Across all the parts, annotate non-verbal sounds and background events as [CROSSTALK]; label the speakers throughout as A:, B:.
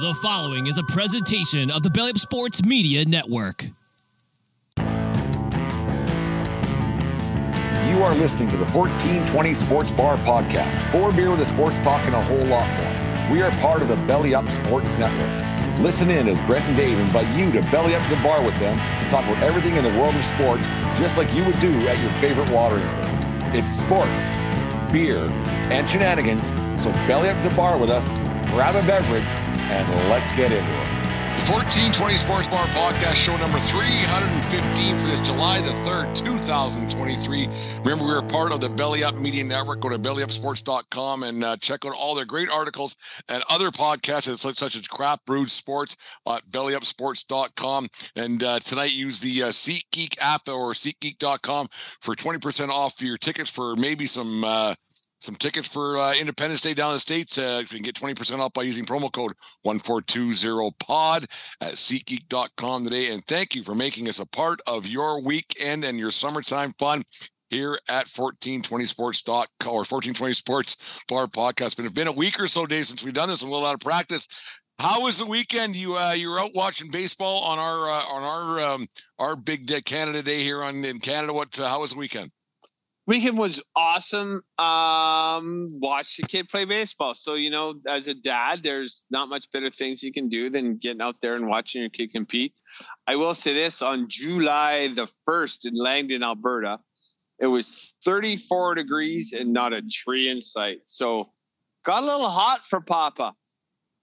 A: The following is a presentation of the Belly Up Sports Media Network.
B: You are listening to the 1420 Sports Bar Podcast. Four beer with a sports talk and a whole lot more. We are part of the Belly Up Sports Network. Listen in as Brent and Dave invite you to belly up to the bar with them to talk about everything in the world of sports, just like you would do at your favorite watering hole. It's sports, beer, and shenanigans. So belly up to the bar with us, grab a beverage, and let's get into it.
C: The 1420 Sports Bar Podcast, show number 315 for this July the 3rd, 2023. Remember, we are part of the Belly Up Media Network. Go to bellyupsports.com and uh, check out all their great articles and other podcasts such, such as Crap Brewed Sports at bellyupsports.com. And uh, tonight, use the uh, SeatGeek app or SeatGeek.com for 20% off your tickets for maybe some. Some tickets for uh, Independence Day down in the States. Uh, you can get 20% off by using promo code 1420pod at SeatGeek.com today. And thank you for making us a part of your weekend and your summertime fun here at 1420 sports or 1420 sports bar podcast. But it's been a week or so days since we've done this and a little out of practice. How was the weekend? You uh, you were out watching baseball on our uh, on our um, our big Canada Day here on in Canada. What uh, how was the weekend?
D: Weekend was awesome. Um, watch the kid play baseball. So you know, as a dad, there's not much better things you can do than getting out there and watching your kid compete. I will say this: on July the first in Langdon, Alberta, it was 34 degrees and not a tree in sight. So got a little hot for Papa.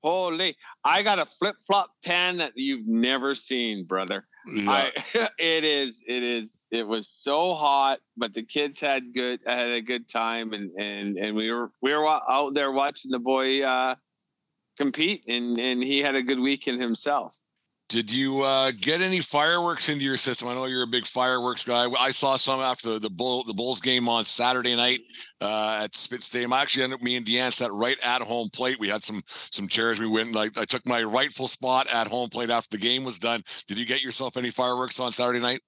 D: Holy! I got a flip flop tan that you've never seen, brother. Yeah. I, [LAUGHS] it is. It is. It was so hot, but the kids had good had a good time, and and and we were we were out there watching the boy uh, compete, and and he had a good weekend himself.
C: Did you uh, get any fireworks into your system? I know you're a big fireworks guy. I saw some after the, the bull the Bulls game on Saturday night uh, at Spitz Stadium. I actually ended up me and Deanne sat right at home plate. We had some some chairs. We went like I took my rightful spot at home plate after the game was done. Did you get yourself any fireworks on Saturday night?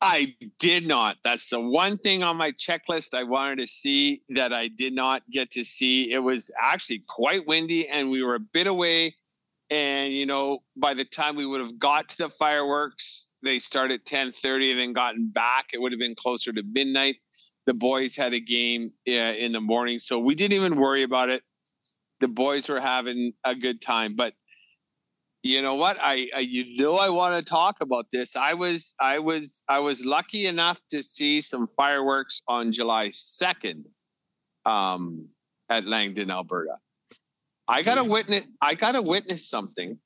D: I did not. That's the one thing on my checklist I wanted to see that I did not get to see. It was actually quite windy, and we were a bit away and you know by the time we would have got to the fireworks they started at 10.30 and then gotten back. It would have been closer to midnight. The boys had a game uh, in the morning so we didn't even worry about it. The boys were having a good time but you know what? I, I you know i want to talk about this. I was i was i was lucky enough to see some fireworks on july 2nd um, at langdon alberta I got to witness. I got to witness something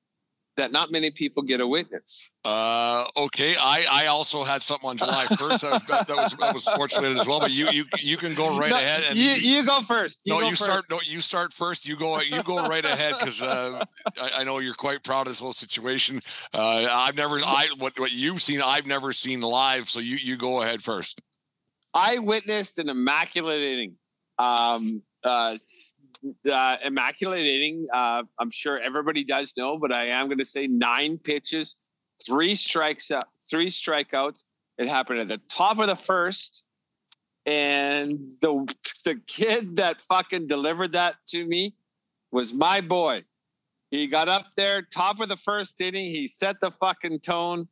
D: that not many people get a witness.
C: Uh, okay. I, I also had something on July first. that, was, that, was that was sports related as well. But you you you can go right
D: no,
C: ahead.
D: And you, you go first.
C: You
D: no,
C: go
D: you
C: first. start. No, you start first. You go you go right ahead because uh, I, I, know you're quite proud of this whole situation. Uh, I've never I what what you've seen. I've never seen live. So you you go ahead first.
D: I witnessed an immaculate inning. Um, uh, uh, immaculate inning. Uh, I'm sure everybody does know, but I am going to say nine pitches, three strikes up, three strikeouts. It happened at the top of the first, and the the kid that fucking delivered that to me was my boy. He got up there, top of the first inning. He set the fucking tone.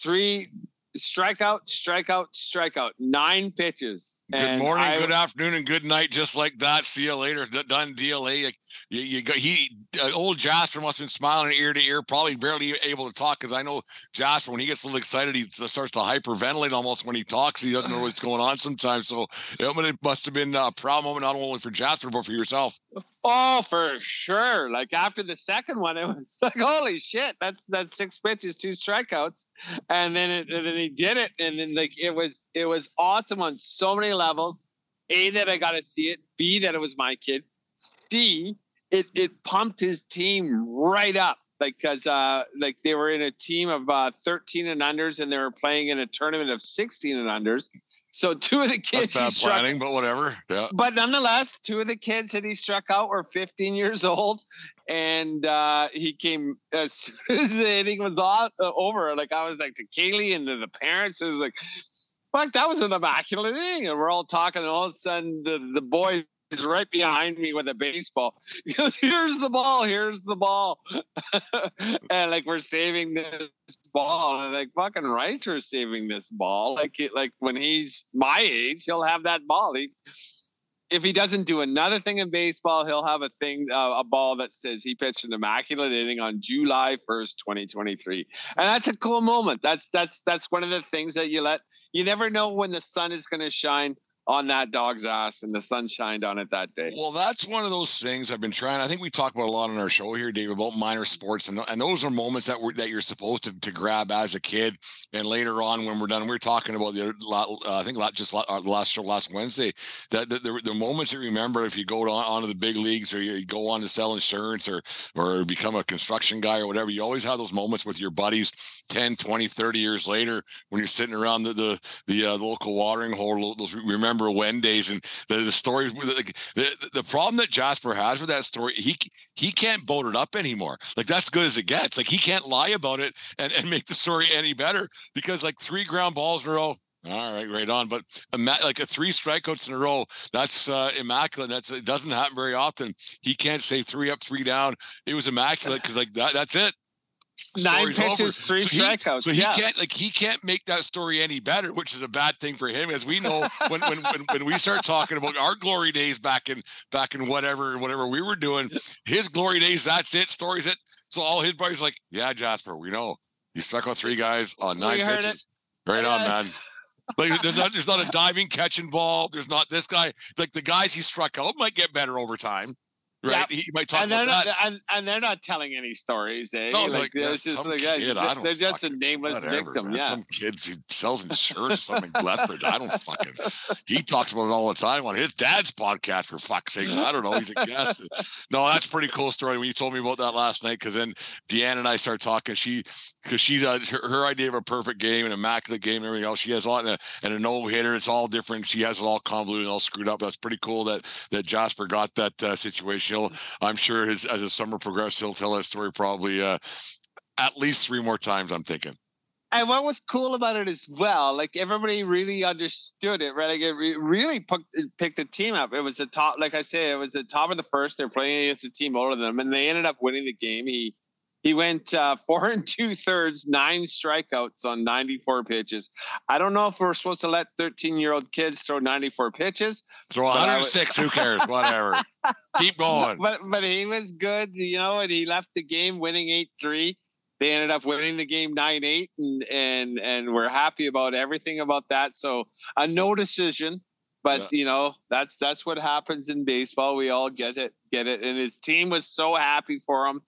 D: Three strikeout, strikeout, strikeout. Nine pitches.
C: Good morning,
D: I-
C: good afternoon, and good night. Just like that. See you later. D- Done deal. Eh? You, you got he uh, old Jasper must have been smiling ear to ear, probably barely able to talk because I know Jasper when he gets a little excited, he starts to hyperventilate almost when he talks. He doesn't know what's going on sometimes. So it must have been a proud moment not only for Jasper but for yourself.
D: Oh, for sure. Like after the second one, it was [LAUGHS] like, holy shit, that's that's six pitches, two strikeouts, and then it, and then he did it, and then like it was it was awesome on so many levels. A that I got to see it. B that it was my kid. C it it pumped his team right up. Cause uh, like they were in a team of uh, 13 and unders, and they were playing in a tournament of 16 and unders. So [LAUGHS] two of the kids
C: That's bad
D: struck
C: planning, but whatever. Yeah.
D: but nonetheless, two of the kids that he struck out were 15 years old, and uh, he came [LAUGHS] as soon as the inning was all, uh, over. Like I was like to Kaylee and to the parents, it was like, "Fuck, that was an immaculate inning!" And we're all talking, and all of a sudden, the the boy is right behind me with a baseball. He goes, [LAUGHS] "Here's the ball. Here's the ball," [LAUGHS] and like we're saving this ball, and like fucking right, we're saving this ball. Like like when he's my age, he'll have that ball. He, if he doesn't do another thing in baseball, he'll have a thing, uh, a ball that says he pitched an immaculate inning on July 1st, 2023. And that's a cool moment. That's that's that's one of the things that you let you never know when the sun is going to shine on that dog's ass and the sun shined on it that day.
C: Well, that's one of those things I've been trying. I think we talk about a lot on our show here, Dave, about minor sports, and, and those are moments that we that you're supposed to, to grab as a kid. And later on, when we're done, we we're talking about the uh, I think just uh, last show last Wednesday that the, the, the, moments you remember if you go on onto the big leagues or you go on to sell insurance or or become a construction guy or whatever. You always have those moments with your buddies 10, 20, 30 years later when you're sitting around the the the, uh, local watering hole. Those remember Wendays and the, the stories. Like, the, the problem that Jasper has with that story, he he can't boat it up anymore. Like that's good as it gets. Like he can't lie about it and, and make the story any better because like three ground balls in a row. All right, right on. But like a three strikeouts in a row, that's uh, immaculate. That's it doesn't happen very often. He can't say three up, three down. It was immaculate because like that, that's it
D: nine pitches, over. three
C: so
D: strikeouts.
C: He, so he
D: yeah.
C: can't like he can't make that story any better, which is a bad thing for him, as we know when when when, when we start talking about our glory days back in back in whatever whatever we were doing, his glory days. That's it. Stories it. So all his buddies like, yeah, Jasper, we know you struck out three guys on nine pitches. It. Right on, man. Like there's not, there's not a diving catch involved. There's not this guy. Like the guys he struck out might get better over time right? Yep. He might talk
D: and
C: about
D: not,
C: that.
D: And, and, they're not telling any stories, eh?
C: No,
D: like,
C: like
D: just
C: some
D: like
C: kid,
D: that. They're just a nameless
C: whatever,
D: victim.
C: man.
D: Yeah.
C: Some kid who sells insurance, something Lethbridge. I don't fucking. [LAUGHS] He talks about it all the time on his dad's podcast. For fuck's sakes, I don't know. He's a guest. [LAUGHS] No, that's a pretty cool story. When you told me about that last night, because then Deanna and I started talking. She because she does her, her idea of a perfect game, an immaculate game, and everything else. She has a lot and a, and a no hitter. It's all different. She has it all convoluted and all screwed up. That's pretty cool that that Jasper got that uh, situation. He'll, I'm sure his, as the summer progresses, he'll tell that story probably uh, at least three more times. I'm thinking.
D: And what was cool about it as well, like everybody really understood it, right? Like it re- really picked, picked the team up. It was the top, like I say, it was the top of the first. They're playing against a team older than them, and they ended up winning the game. He he went uh, [LAUGHS] four and two thirds, nine strikeouts on 94 pitches. I don't know if we're supposed to let 13 year old kids throw 94 pitches.
C: Throw
D: But I
C: 106. Who [LAUGHS] cares? Whatever. Keep going.
D: But but he was good, you know, and he left the game winning eight three. They ended up winning the game nine eight, and and and we're happy about everything about that. So a no decision, but
C: Yeah.
D: you know that's that's what happens in baseball. We all get it, get it. And his team was so happy for him.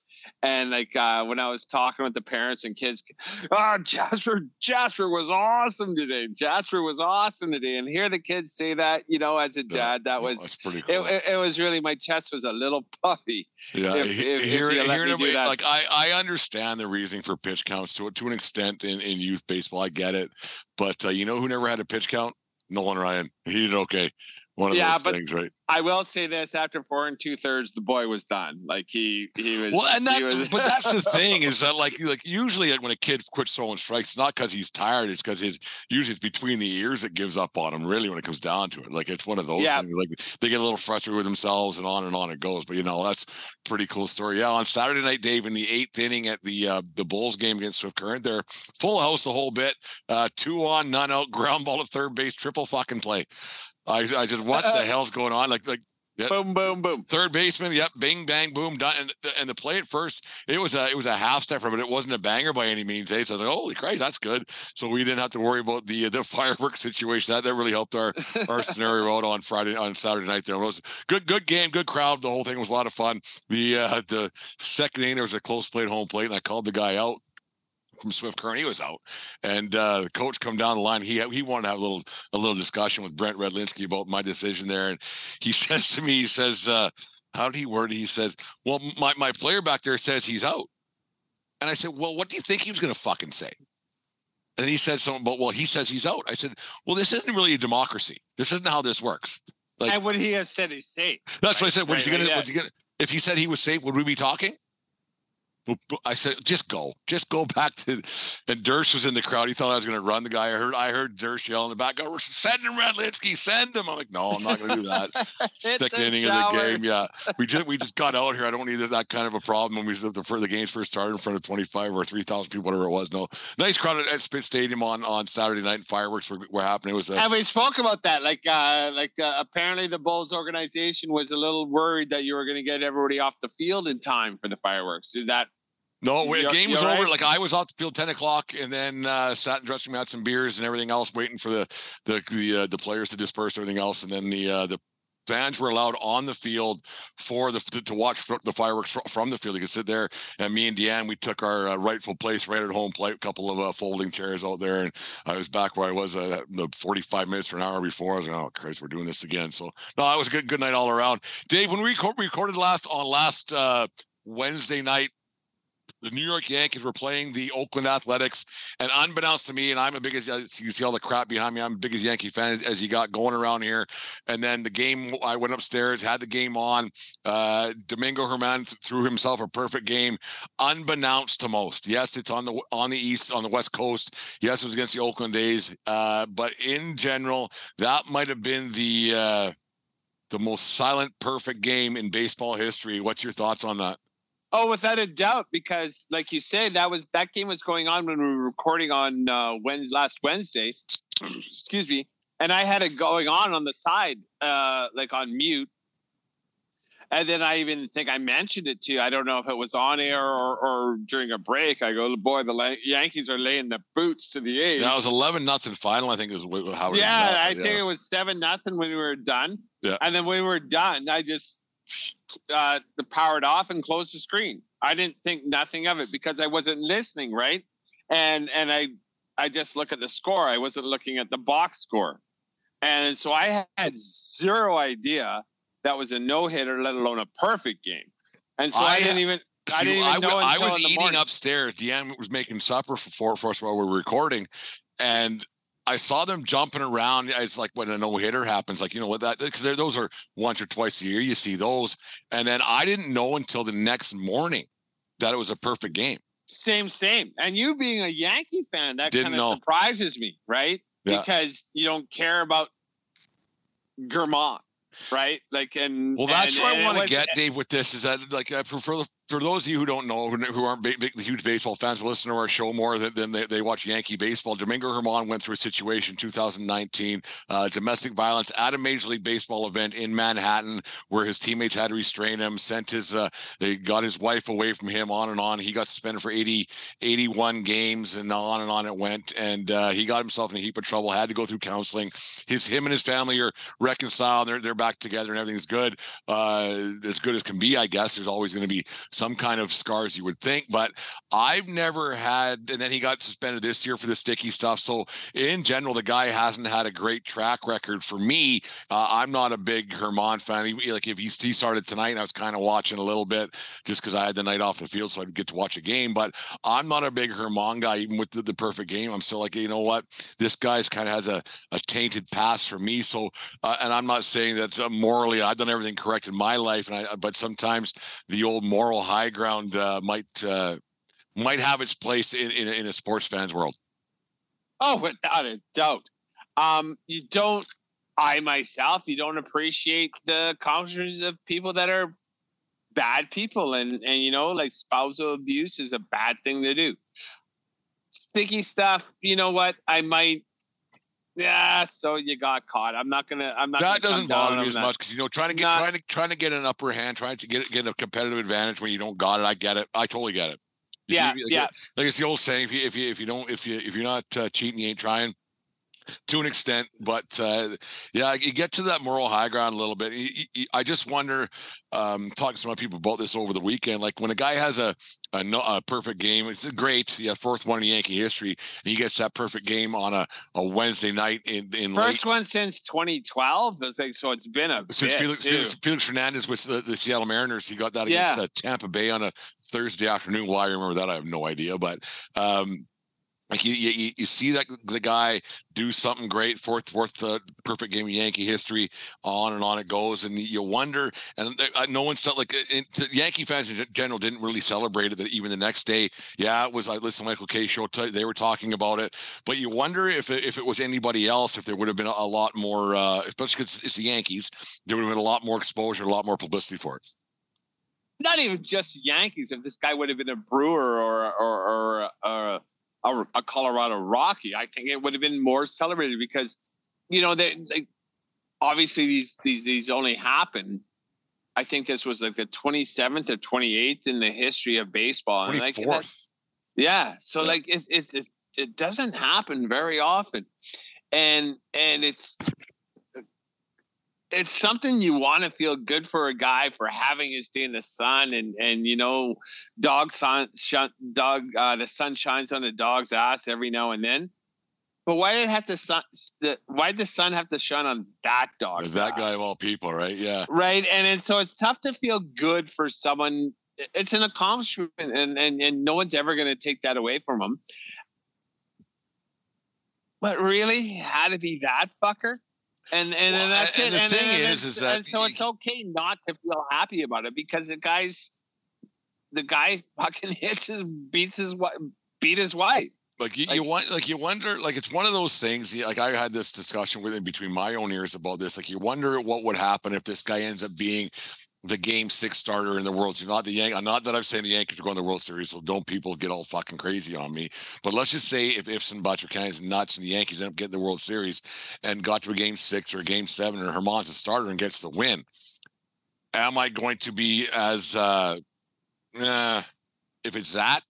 D: And like uh, when I was talking with the parents and kids, oh Jasper, Jasper was awesome today. Jasper was awesome today. And hear the kids say that, you know, as a dad, that was
C: That's pretty
D: it,
C: cool.
D: it, it was really my chest was a little [LAUGHS] puffy.
C: Yeah,
D: if-
C: he-
D: if- if
C: hearing,
D: you let
C: hearing
D: me
C: him,
D: do that.
C: like I, I understand the reasoning for pitch counts to to an extent in, in youth baseball. I get it, but uh, you know who never had a pitch count? Nolan Ryan. He did okay. One of
D: Yeah,
C: those
D: but-
C: things, right?
D: I will say this: after four and two thirds, the boy was done. Like he he was.
C: Well, and that,
D: was-
C: but that's the [LAUGHS] thing is that like like usually when a kid quits throwing strikes, it's not because he's tired. It's because his usually it's between the ears that gives up on him. Really, when it comes down to it, like it's one of those
D: Yeah.
C: things. Like they get a little frustrated with themselves, and on and on it goes. But you know that's pretty cool story. Yeah, on Saturday night, Dave, in the eighth inning at the uh, the Bulls game against Swift Current, they're full house the whole bit. Uh, two on, none out, [LAUGHS] ground ball at third base, triple fucking play. I I just what the [LAUGHS] hell's going on? Like like
D: boom, boom, boom.
C: third baseman. Yep, bing, bang, boom, done. And, and the play at first, it was a it was a half stepper, but it wasn't a banger by any means. Eh? So I was like, holy Christ, that's good. So we didn't have to worry about the the [LAUGHS] fireworks situation. That that really helped our our [LAUGHS] scenario out on Friday on Saturday night. There it was good, good game, good crowd. The whole thing was a lot of fun. The uh the second inning there was a close play at home plate, and I called the guy out from Swift Current. He was out, and uh, the coach come down the line. He he wanted to have a little a little discussion with Brent Redlinsky about my decision there, and he [LAUGHS] says to me, he says, uh, "How did he word it?" He says, "Well, my my player back there says he's out," and I said, "Well, what do you think he was going to fucking say?" And he said something about, "Well, he says he's out." I said, "Well, this isn't really a democracy. This isn't how this works." Like-
D: and would he have said he's safe?
C: That's what I
D: Right,
C: said. What is he gonna?
D: right,
C: What's he gonna? If he said he was safe, would we be talking? I said, just go, just go back to. And Dersh was in the crowd. He thought I was going to run the guy. I heard, I heard Dersh yell in the back. Go, send him, Redlinsky, send him. I'm like, no, I'm not going to do that. [LAUGHS] Second
D: the
C: inning of the game, yeah. We just we just got out here. I don't need that kind of a problem when we the for the games first started in front of 25 or 3,000 people, whatever it was. No, nice crowd at, Spitz Stadium on on Saturday night. And fireworks were, were happening. It was a,
D: And we spoke about that. Like, uh, like uh, apparently the Bulls organization was a little worried that you were going to get everybody off the field in time for the fireworks. Did that?
C: No, the
D: you-
C: game was over.
D: right?
C: Like I was off the field ten o'clock, and then uh, sat in the dressing room, had some beers and everything else, waiting for the the the, uh, the players to disperse, everything else, and then the uh, the fans were allowed on the field for the to watch the fireworks fr- from the field. You could sit there, and me and Deanne, we took our uh, rightful place right at home plate, a couple of uh, folding chairs out there, and I was back where I was uh, the forty five minutes or an hour before. I was like, oh Christ, we're doing this again. So no, it was a good good night all around. Dave, when we record, recorded last on last uh, Wednesday night the New York Yankees were playing the Oakland Athletics, and unbeknownst to me, and I'm a biggest you can see all the crap behind me. I'm the biggest Yankee fan as, as you got going around here. And then the game, I went upstairs, had the game on. Uh, Domingo Germán th- threw himself a perfect game, unbeknownst to most. Yes, it's on the on the east, on the west coast. Yes, it was against the Oakland A's. Uh, but in general, that might have been the uh, the most silent, perfect game in baseball history. What's your thoughts on that?
D: Oh, without a doubt, because like you said, that was that game was going on when we were recording on uh, Wednesday, last Wednesday. [CLEARS THROAT] Excuse me, and I had it going on on the side, uh, like on mute. And then I even think I mentioned it to you. I don't know if it was on air or, or during a break. I go, boy, the La- Yankees are laying the boots to the A's.
C: That was eleven nothing final. I think is how.
D: yeah, I think it was seven nothing when we were done.
C: Yeah.
D: And then when we were done, I just uh the powered off and closed the screen. I didn't think nothing of it because I wasn't listening, right? And and I I just look at the score. I wasn't looking at the box score. And so I had zero idea that was a no hitter, let alone a perfect game. And so I,
C: I-
D: didn't even I didn't even
C: I,
D: know
C: I was eating
D: morning.
C: upstairs. Deanne was making supper for, for us while we were recording, and I saw them jumping around. It's like when a no hitter happens, like you know what that because those are once or twice a year. You see those, and then I didn't know until the next morning that it was a perfect game.
D: Same, same. And you being a Yankee fan, that kind of surprises me, right?
C: Yeah.
D: Because you don't care about Germán, right? Like, and
C: Well, that's
D: and-
C: what
D: and
C: I want to get, Dave. With this is that like for for, the, for those of you who don't know, who, aren't big, big, huge baseball fans, but listen to our show more than, than they, they watch Yankee baseball. Domingo Germán went through a situation in 2019, uh, domestic violence at a Major League Baseball event in Manhattan, where his teammates had to restrain him. Sent his uh, they got his wife away from him. On and on. He got suspended for 80, 81 games, and on and on it went. And uh, he got himself in a heap of trouble. Had to go through counseling. His him and his family are reconciled. They're they're back together, and everything's good. Uh, as good as can be, I guess. There's always going to be some kind of scars you would think. But I've never had, and then he got suspended this year for the sticky stuff. So in general, the guy hasn't had a great track record for me. Uh, I'm not a big Germán fan. He, like if he, he started tonight, I was kind of watching a little bit just because I had the night off the field, so I'd get to watch a game. But I'm not a big Germán guy, even with the, the perfect game. I'm still like, you know what, this guy's kind of has a, a tainted past for me. So, uh, and I'm not saying that uh, morally I've done everything correct in my life, and I, but sometimes the old moral high ground uh, might uh, might have its place in, in, in a sports fan's world.
D: Oh, without a doubt. Um, you don't. I myself, you don't appreciate the accomplishments of people that are bad people, and and you know, like spousal abuse is a bad thing to do. Sticky stuff. You know what? I might yeah, so you got caught. I'm not gonna. I'm not.
C: That doesn't bother me as that. much because you know trying to get not, trying to trying to get an upper hand, trying to get get a competitive advantage when you don't got it. I get it. I totally get it.
D: If yeah,
C: you,
D: yeah.
C: Like it's the old saying: if you if you if you don't if you if you're not uh, cheating, you ain't trying to an extent, but uh, yeah, you get to that moral high ground a little bit. I just wonder, um, talking to some people about this over the weekend, like when a guy has a a, a perfect game, it's great, yeah, fourth one in Yankee history, and he gets that perfect game on a, a Wednesday night in, in
D: first late, one since 2012. It's like so, it's been a since
C: Felix, Felix, Felix, Hernandez with the, the, Seattle Mariners, he got that against yeah. uh, Tampa Bay on a Thursday afternoon. Why I remember that, I have no idea, but. Um, like you, you, you see that the guy do something great, fourth, fourth uh, perfect game of Yankee history, on and on it goes, and you wonder. And uh, no one's like in, Yankee fans in general didn't really celebrate it. That even the next day, yeah, it was. I listened to Michael Kay show. T- they were talking about it, but you wonder if it, if it was anybody else, if there would have been a, a lot more, uh, especially because it's the Yankees, there would have been a lot more exposure, a lot more publicity for it
D: not even just Yankees. If this guy would have been a Brewer or or, or, or a Colorado Rocky, I think it would have been more celebrated because, you know, they, they obviously these these these only happen. I think this was like the 27th or 28th in the history of baseball.
C: 24th.
D: like, yeah. So yeah. like it, it's just, it doesn't happen very often. And and it's it's something you want to feel good for a guy for having his day in the sun and and you know dog sun shun, dog uh, the sun shines on a dog's ass every now and then. But why did it have to sun the, why did the sun have to shine on that dog
C: that guy of all people right? Yeah.
D: Right? And it's, so it's tough to feel good for someone it's an accomplishment and and, and no one's ever going to take that away from him but really had to be that fucker and and, well, and that's and
C: it. The
D: and,
C: thing
D: and,
C: is, is that
D: so it's okay not to feel happy about it because the guy's the guy fucking [LAUGHS] hits his beats his beat his wife.
C: Like you, like, you want, like you wonder, like it's one of those things. Like I had this discussion with him between my own ears about this. Like you wonder what would happen if this guy ends up being the game six starter in the World Series. Not the Yan- not that I'm saying the Yankees are going to the World Series, so don't people get all fucking crazy on me. But let's just say if ifs and buts kind of nuts and the Yankees end up getting the World Series and got to a game six or a game seven or Germán's a starter and gets the win, am I going to be as uh eh, if it's that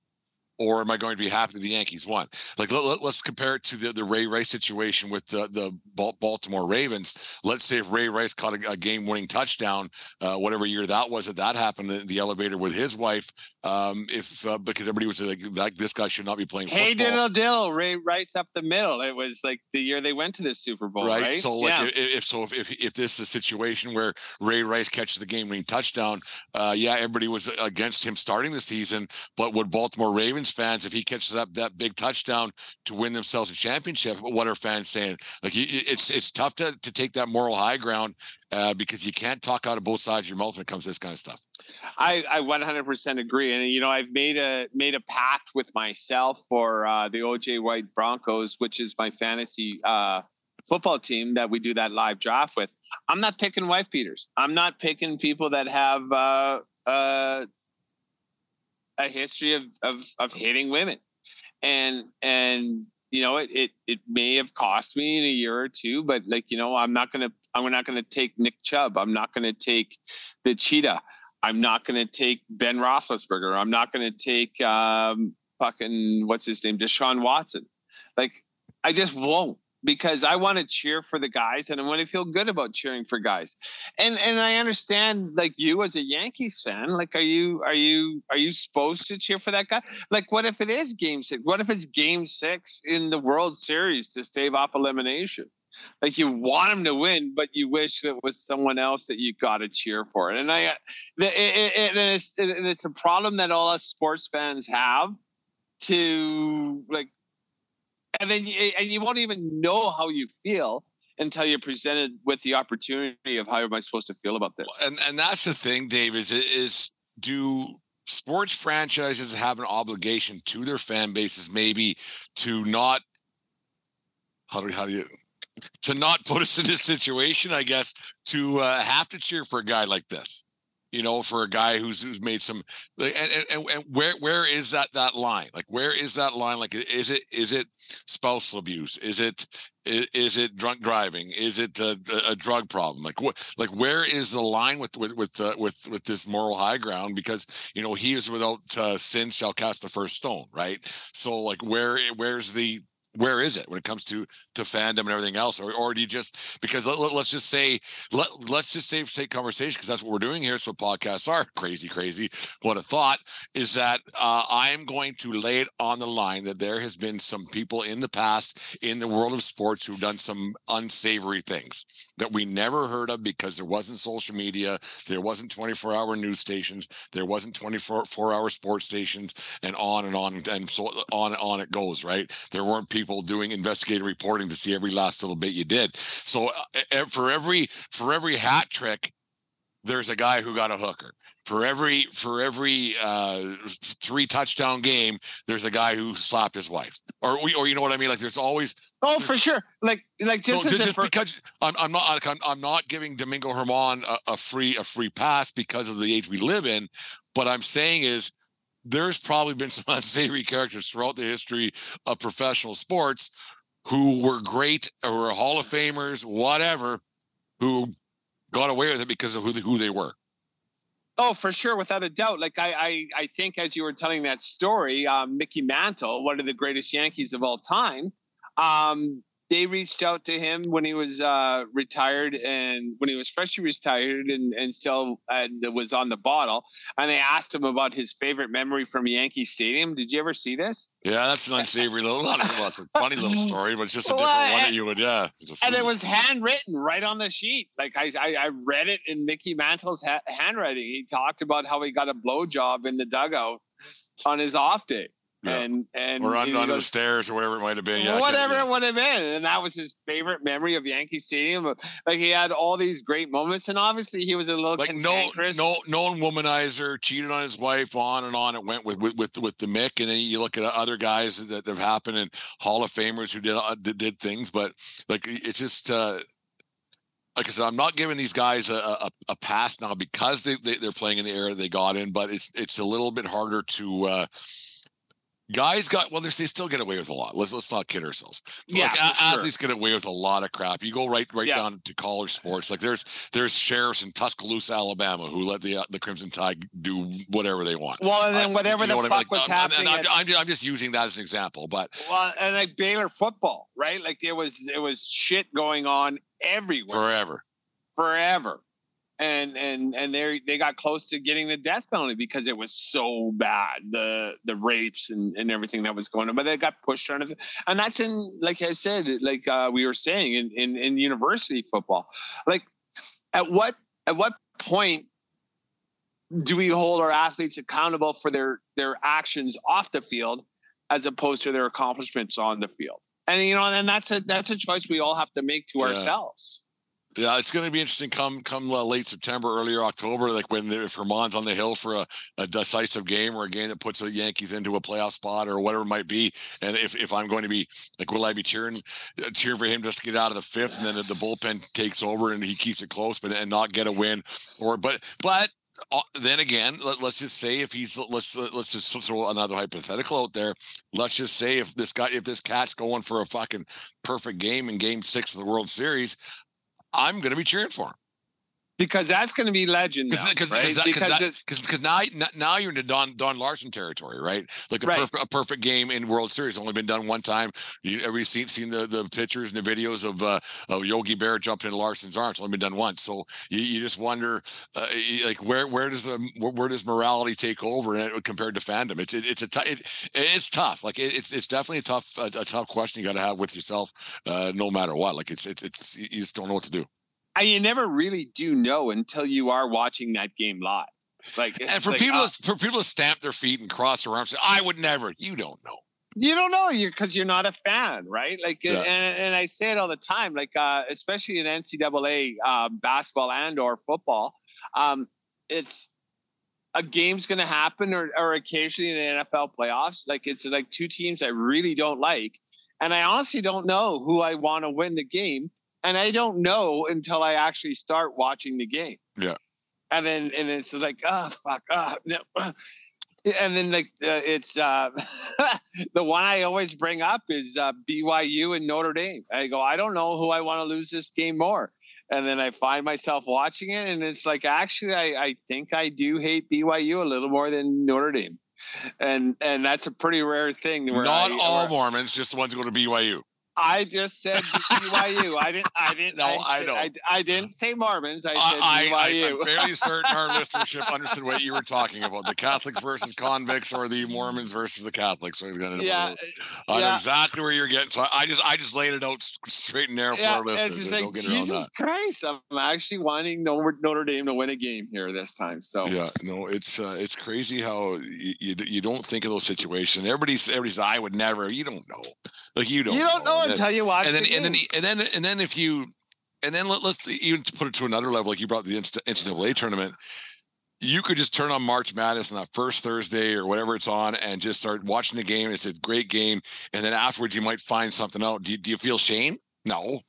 C: or am I going to be happy the Yankees won? Like let, us let, compare it to the, the Ray Rice situation with the, the Baltimore Ravens. Let's say if Ray Rice caught a, a game winning touchdown, uh, whatever year that was that that happened in the elevator with his wife. Um, if uh, because everybody was like, like this guy should not be playing.
D: Hey diddle dill, Ray Rice up the middle. It was like the year they went to the Super Bowl, right? right?
C: So like yeah. if, if, so if, if if this is a situation where Ray Rice catches the game winning touchdown, uh, yeah, everybody was against him starting the season, but would Baltimore Ravens fans if he catches up that big touchdown to win themselves a championship. What are fans saying? Like it's it's tough to to take that moral high ground uh, because you can't talk out of both sides of your mouth when it comes to this kind of stuff.
D: I, I 100% agree, and you know I've made a made a pact with myself for uh, the OJ White Broncos, which is my fantasy uh, football team that we do that live draft with. I'm not picking wife beaters. I'm not picking people that have uh, uh, a history of of of hitting women, and and you know it it it may have cost me in a year or two, but like you know I'm not gonna I'm not gonna take Nick Chubb. I'm not gonna take the cheetah. I'm not gonna take Ben Roethlisberger. I'm not gonna take um fucking what's his name Deshaun Watson. Like I just won't. Because I want to cheer for the guys and I want to feel good about cheering for guys. And and I understand like you as a Yankees fan, like are you are you are you supposed to cheer for that guy? Like what if it is game six? What if it's game six in the World Series to stave off elimination? Like you want him to win, but you wish it was someone else that you got to cheer for. And I, uh, it, it, it, it's, it, it's a problem that all us sports fans have to like and then you, and you won't even know how you feel until you're presented with the opportunity of how am I supposed to feel about this.
C: And and that's the thing, Dave. Is is do sports franchises have an obligation to their fan bases, maybe to not how do how do you to not put us in this situation? I guess to uh, have to cheer for a guy like this you know, for a guy who's who's made some and, and, and where where is that that line? Like where is that line? Like is it is it spousal abuse? Is it is, is it drunk driving? Is it a, a, drug problem? Like what like where is the line with with with uh, with with this moral high ground? Because you know he is without uh, sin shall cast the first stone, right? So like where where's the where is it when it comes to to fandom and everything else? Or, or do you just because let, us just say let, let's just say take conversation because that's what we're doing here it's what podcasts are. [LAUGHS] Crazy crazy. What a thought is that uh, i am going to lay it on the line that there has been some people in the past in the world of sports who've done some unsavory things that we never heard of because there wasn't social media there wasn't 24 hour news stations there wasn't 24 hour sports stations and on and on and so on and on it goes right there weren't people doing investigative reporting to see every last little bit you did. So for every for every hat trick, there's a guy who got a hooker. For every for every uh, three touchdown game, there's a guy who slapped his wife, or or you know what I mean. Like there's always
D: oh for sure. Like like just,
C: so just, because I'm, I'm not I'm, I'm not giving Domingo Germán a, a free a free pass because of the age we live in. What I'm saying is there's probably been [LAUGHS] some unsavory characters throughout the history of professional sports who were great or were Hall of Famers, whatever, who got away with it because of who they, who they were.
D: Oh, for sure, without a doubt. Like I, I, I think as you were telling that story, um, Mickey Mantle, one of the greatest Yankees of all time, um, they reached out to him when he was uh, retired and when he was freshly retired and, and still and was on the bottle. And they asked him about his favorite memory from Yankee Stadium. Did you ever see this?
C: Yeah, that's an unsavory little, not a, well, it's a [LAUGHS] funny little story, but it's just a different well, one that you would, yeah.
D: And it was handwritten right on the sheet. Like I, I, I read it in Mickey Mantle's ha- handwriting. He talked about how he got a blowjob in the dugout on his off day. Yeah. And and
C: or under, under the stairs or whatever it might have been.
D: Yeah, whatever it would have been, and that was his favorite memory of Yankee Stadium. Like he had all these great moments, and obviously he was a little like no
C: no known womanizer, cheated on his wife, on and on. It went with with with, with the Mick, and then you look at other guys that have happened and Hall of Famers who did uh, did, did things, but like it's just. uh like I said, I'm not giving these guys a, a, a pass now because they, they are playing in the era they got in, but it's it's a little bit harder to uh, guys got well they still get away with a lot. Let's let's not kid ourselves. Yeah like, athletes get away with a lot of crap. You go right right yeah. down to college sports like there's there's sheriffs in tuscaloosa alabama who let the uh, the crimson tide do whatever they want.
D: Well and then whatever the fuck I mean? was
C: like,
D: happening
C: I'm, I'm, I'm, just using that as an example but
D: well and like baylor football right? Like it was it was shit going on everywhere.
C: Forever.
D: Forever and and and they they got close to getting the death penalty because it was so bad the the rapes and, and everything that was going on but they got pushed under the, and that's in like i said like uh, we were saying in, in in university football like at what at what point do we hold our athletes accountable for their their actions off the field as opposed to their accomplishments on the field and you know and that's a that's a choice we all have to make to yeah. ourselves
C: yeah, it's going to be interesting come come uh, late September, earlier October, like when if Germán's on the hill for a, a, decisive game or a game that puts the Yankees into a playoff spot or whatever it might be. And if, if I'm going to be like, will I be cheering uh, cheering for him just to get out of the fifth and then the bullpen takes over and he keeps it close, but and not get a win or but but uh, then again, let, us just say if he's let's let's just throw another hypothetical out there. Let's just say if this guy if this cat's going for a fucking perfect game in Game Six of the World Series, I'm going to be cheering for him.
D: Because that's going to be legend.
C: Because
D: now,
C: because
D: right?
C: because
D: Because
C: now now you're into Don Don Larsen territory, right? Like a,
D: Right.
C: perfect a perfect game in World Series only been done one time. You ever seen seen the the pictures and the videos of uh of Yogi Berra jumping in Larsen's arms? Only been done once. So you, you just wonder uh, like where where does the where, where does morality take over compared to fandom? It's it, it's a t- it, it's tough. Like it, it's it's definitely a tough a, a tough question you got to have with yourself, uh, no matter what. Like it's it's it's you just don't know what to do.
D: And you never really do know until you are watching that game live. Like,
C: And for
D: like,
C: people
D: uh,
C: to, for people to stamp their feet and cross their arms, I would never. You don't know.
D: you don't know you're because you're not a fan, right? Like,
C: Yeah.
D: and, and I say it all the time, like, uh, especially in NCAA uh, basketball and or football, um, it's a game's going to happen, or, or occasionally in the NFL playoffs. Like, it's like two teams I really don't like, and I honestly don't know who I want to win the game, and I don't know until I actually start watching the game.
C: Yeah.
D: And then and it's like, oh fuck, oh, no, uh." [LAUGHS] and then like uh, it's uh [LAUGHS] the one I always bring up is uh, BYU and Notre Dame. I go, I don't know who I want to lose this game more. And then I find myself watching it, and it's like, actually, I, I think I do hate BYU a little more than Notre Dame, and and that's a pretty rare thing. Where
C: Not
D: I,
C: all
D: where
C: Mormons, just the ones who go to BYU.
D: I just said [LAUGHS] BYU. I didn't. I didn't.
C: No, I know.
D: I, I didn't say Mormons. I said
C: I, I,
D: BYU.
C: I'm fairly certain our [LAUGHS] listenership understood what you were talking about: the Catholics versus convicts, or the Mormons versus the Catholics. So I got
D: yeah,
C: I know
D: yeah.
C: exactly where you're getting. So I, I just, I just laid it out straight and narrow for
D: yeah,
C: our listeners.
D: like
C: don't
D: Jesus. Christ. I'm actually wanting Notre Notre Dame to win a game here this time. So
C: Yeah, no, it's uh, it's crazy how you, you you don't think of those situations. Everybody's everybody's I would never. You don't know, like you don't.
D: you don't know
C: then-
D: until you watch
C: and then
D: the
C: and then and then and then if you and then let, let's even put it to another level like you brought the Insta- NCAA tournament you could just turn on March Madness on that first Thursday or whatever it's on and just start watching the game. It's a great game. And then afterwards you might find something out. Do you, do you feel shame? No.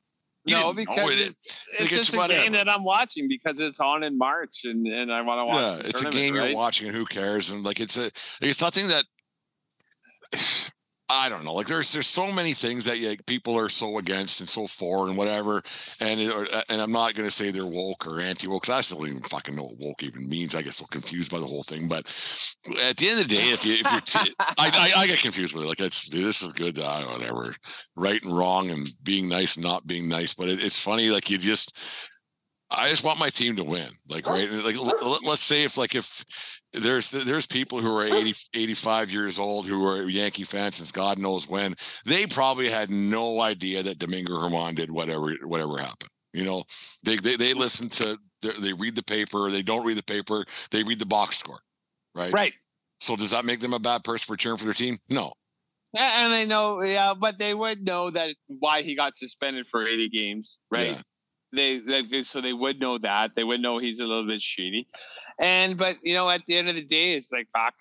C: You
D: no, because
C: it.
D: it's, it's just a game that I'm watching because it's on in March and, and I want to watch.
C: yeah it's a game
D: right?
C: you're watching and who cares? And like it's a like, it's nothing that I don't know. Like there's there's so many things that like, people are so against and so for and whatever. And it, or, and I'm not going to say they're woke or anti woke because I still don't even fucking know what woke even means. I get so confused by the whole thing. But at the end of the day, if you if you're t- I, I I get confused with it. Like it's this is good. Uh, whatever, right and wrong, and being nice, and not being nice. But it, it's funny. Like you just. I just want my team to win. Like right, like let, let- let's say if like if there's there's people who are 80 85 years old who are Yankee fans since God knows when. They probably had no idea that Domingo Germán did whatever whatever happened you know? They they, they mm. listen to they read the paper they don't read the paper they read the box score right?
D: Right.
C: so does that make them a bad person for cheering for their team? No.
D: Yeah, and they know, yeah, but they would know that why he got suspended for 80 games, right?
C: Yeah.
D: They, they so they would know that. They would know he's a little bit shady, and but you know at the end of the day it's like fuck,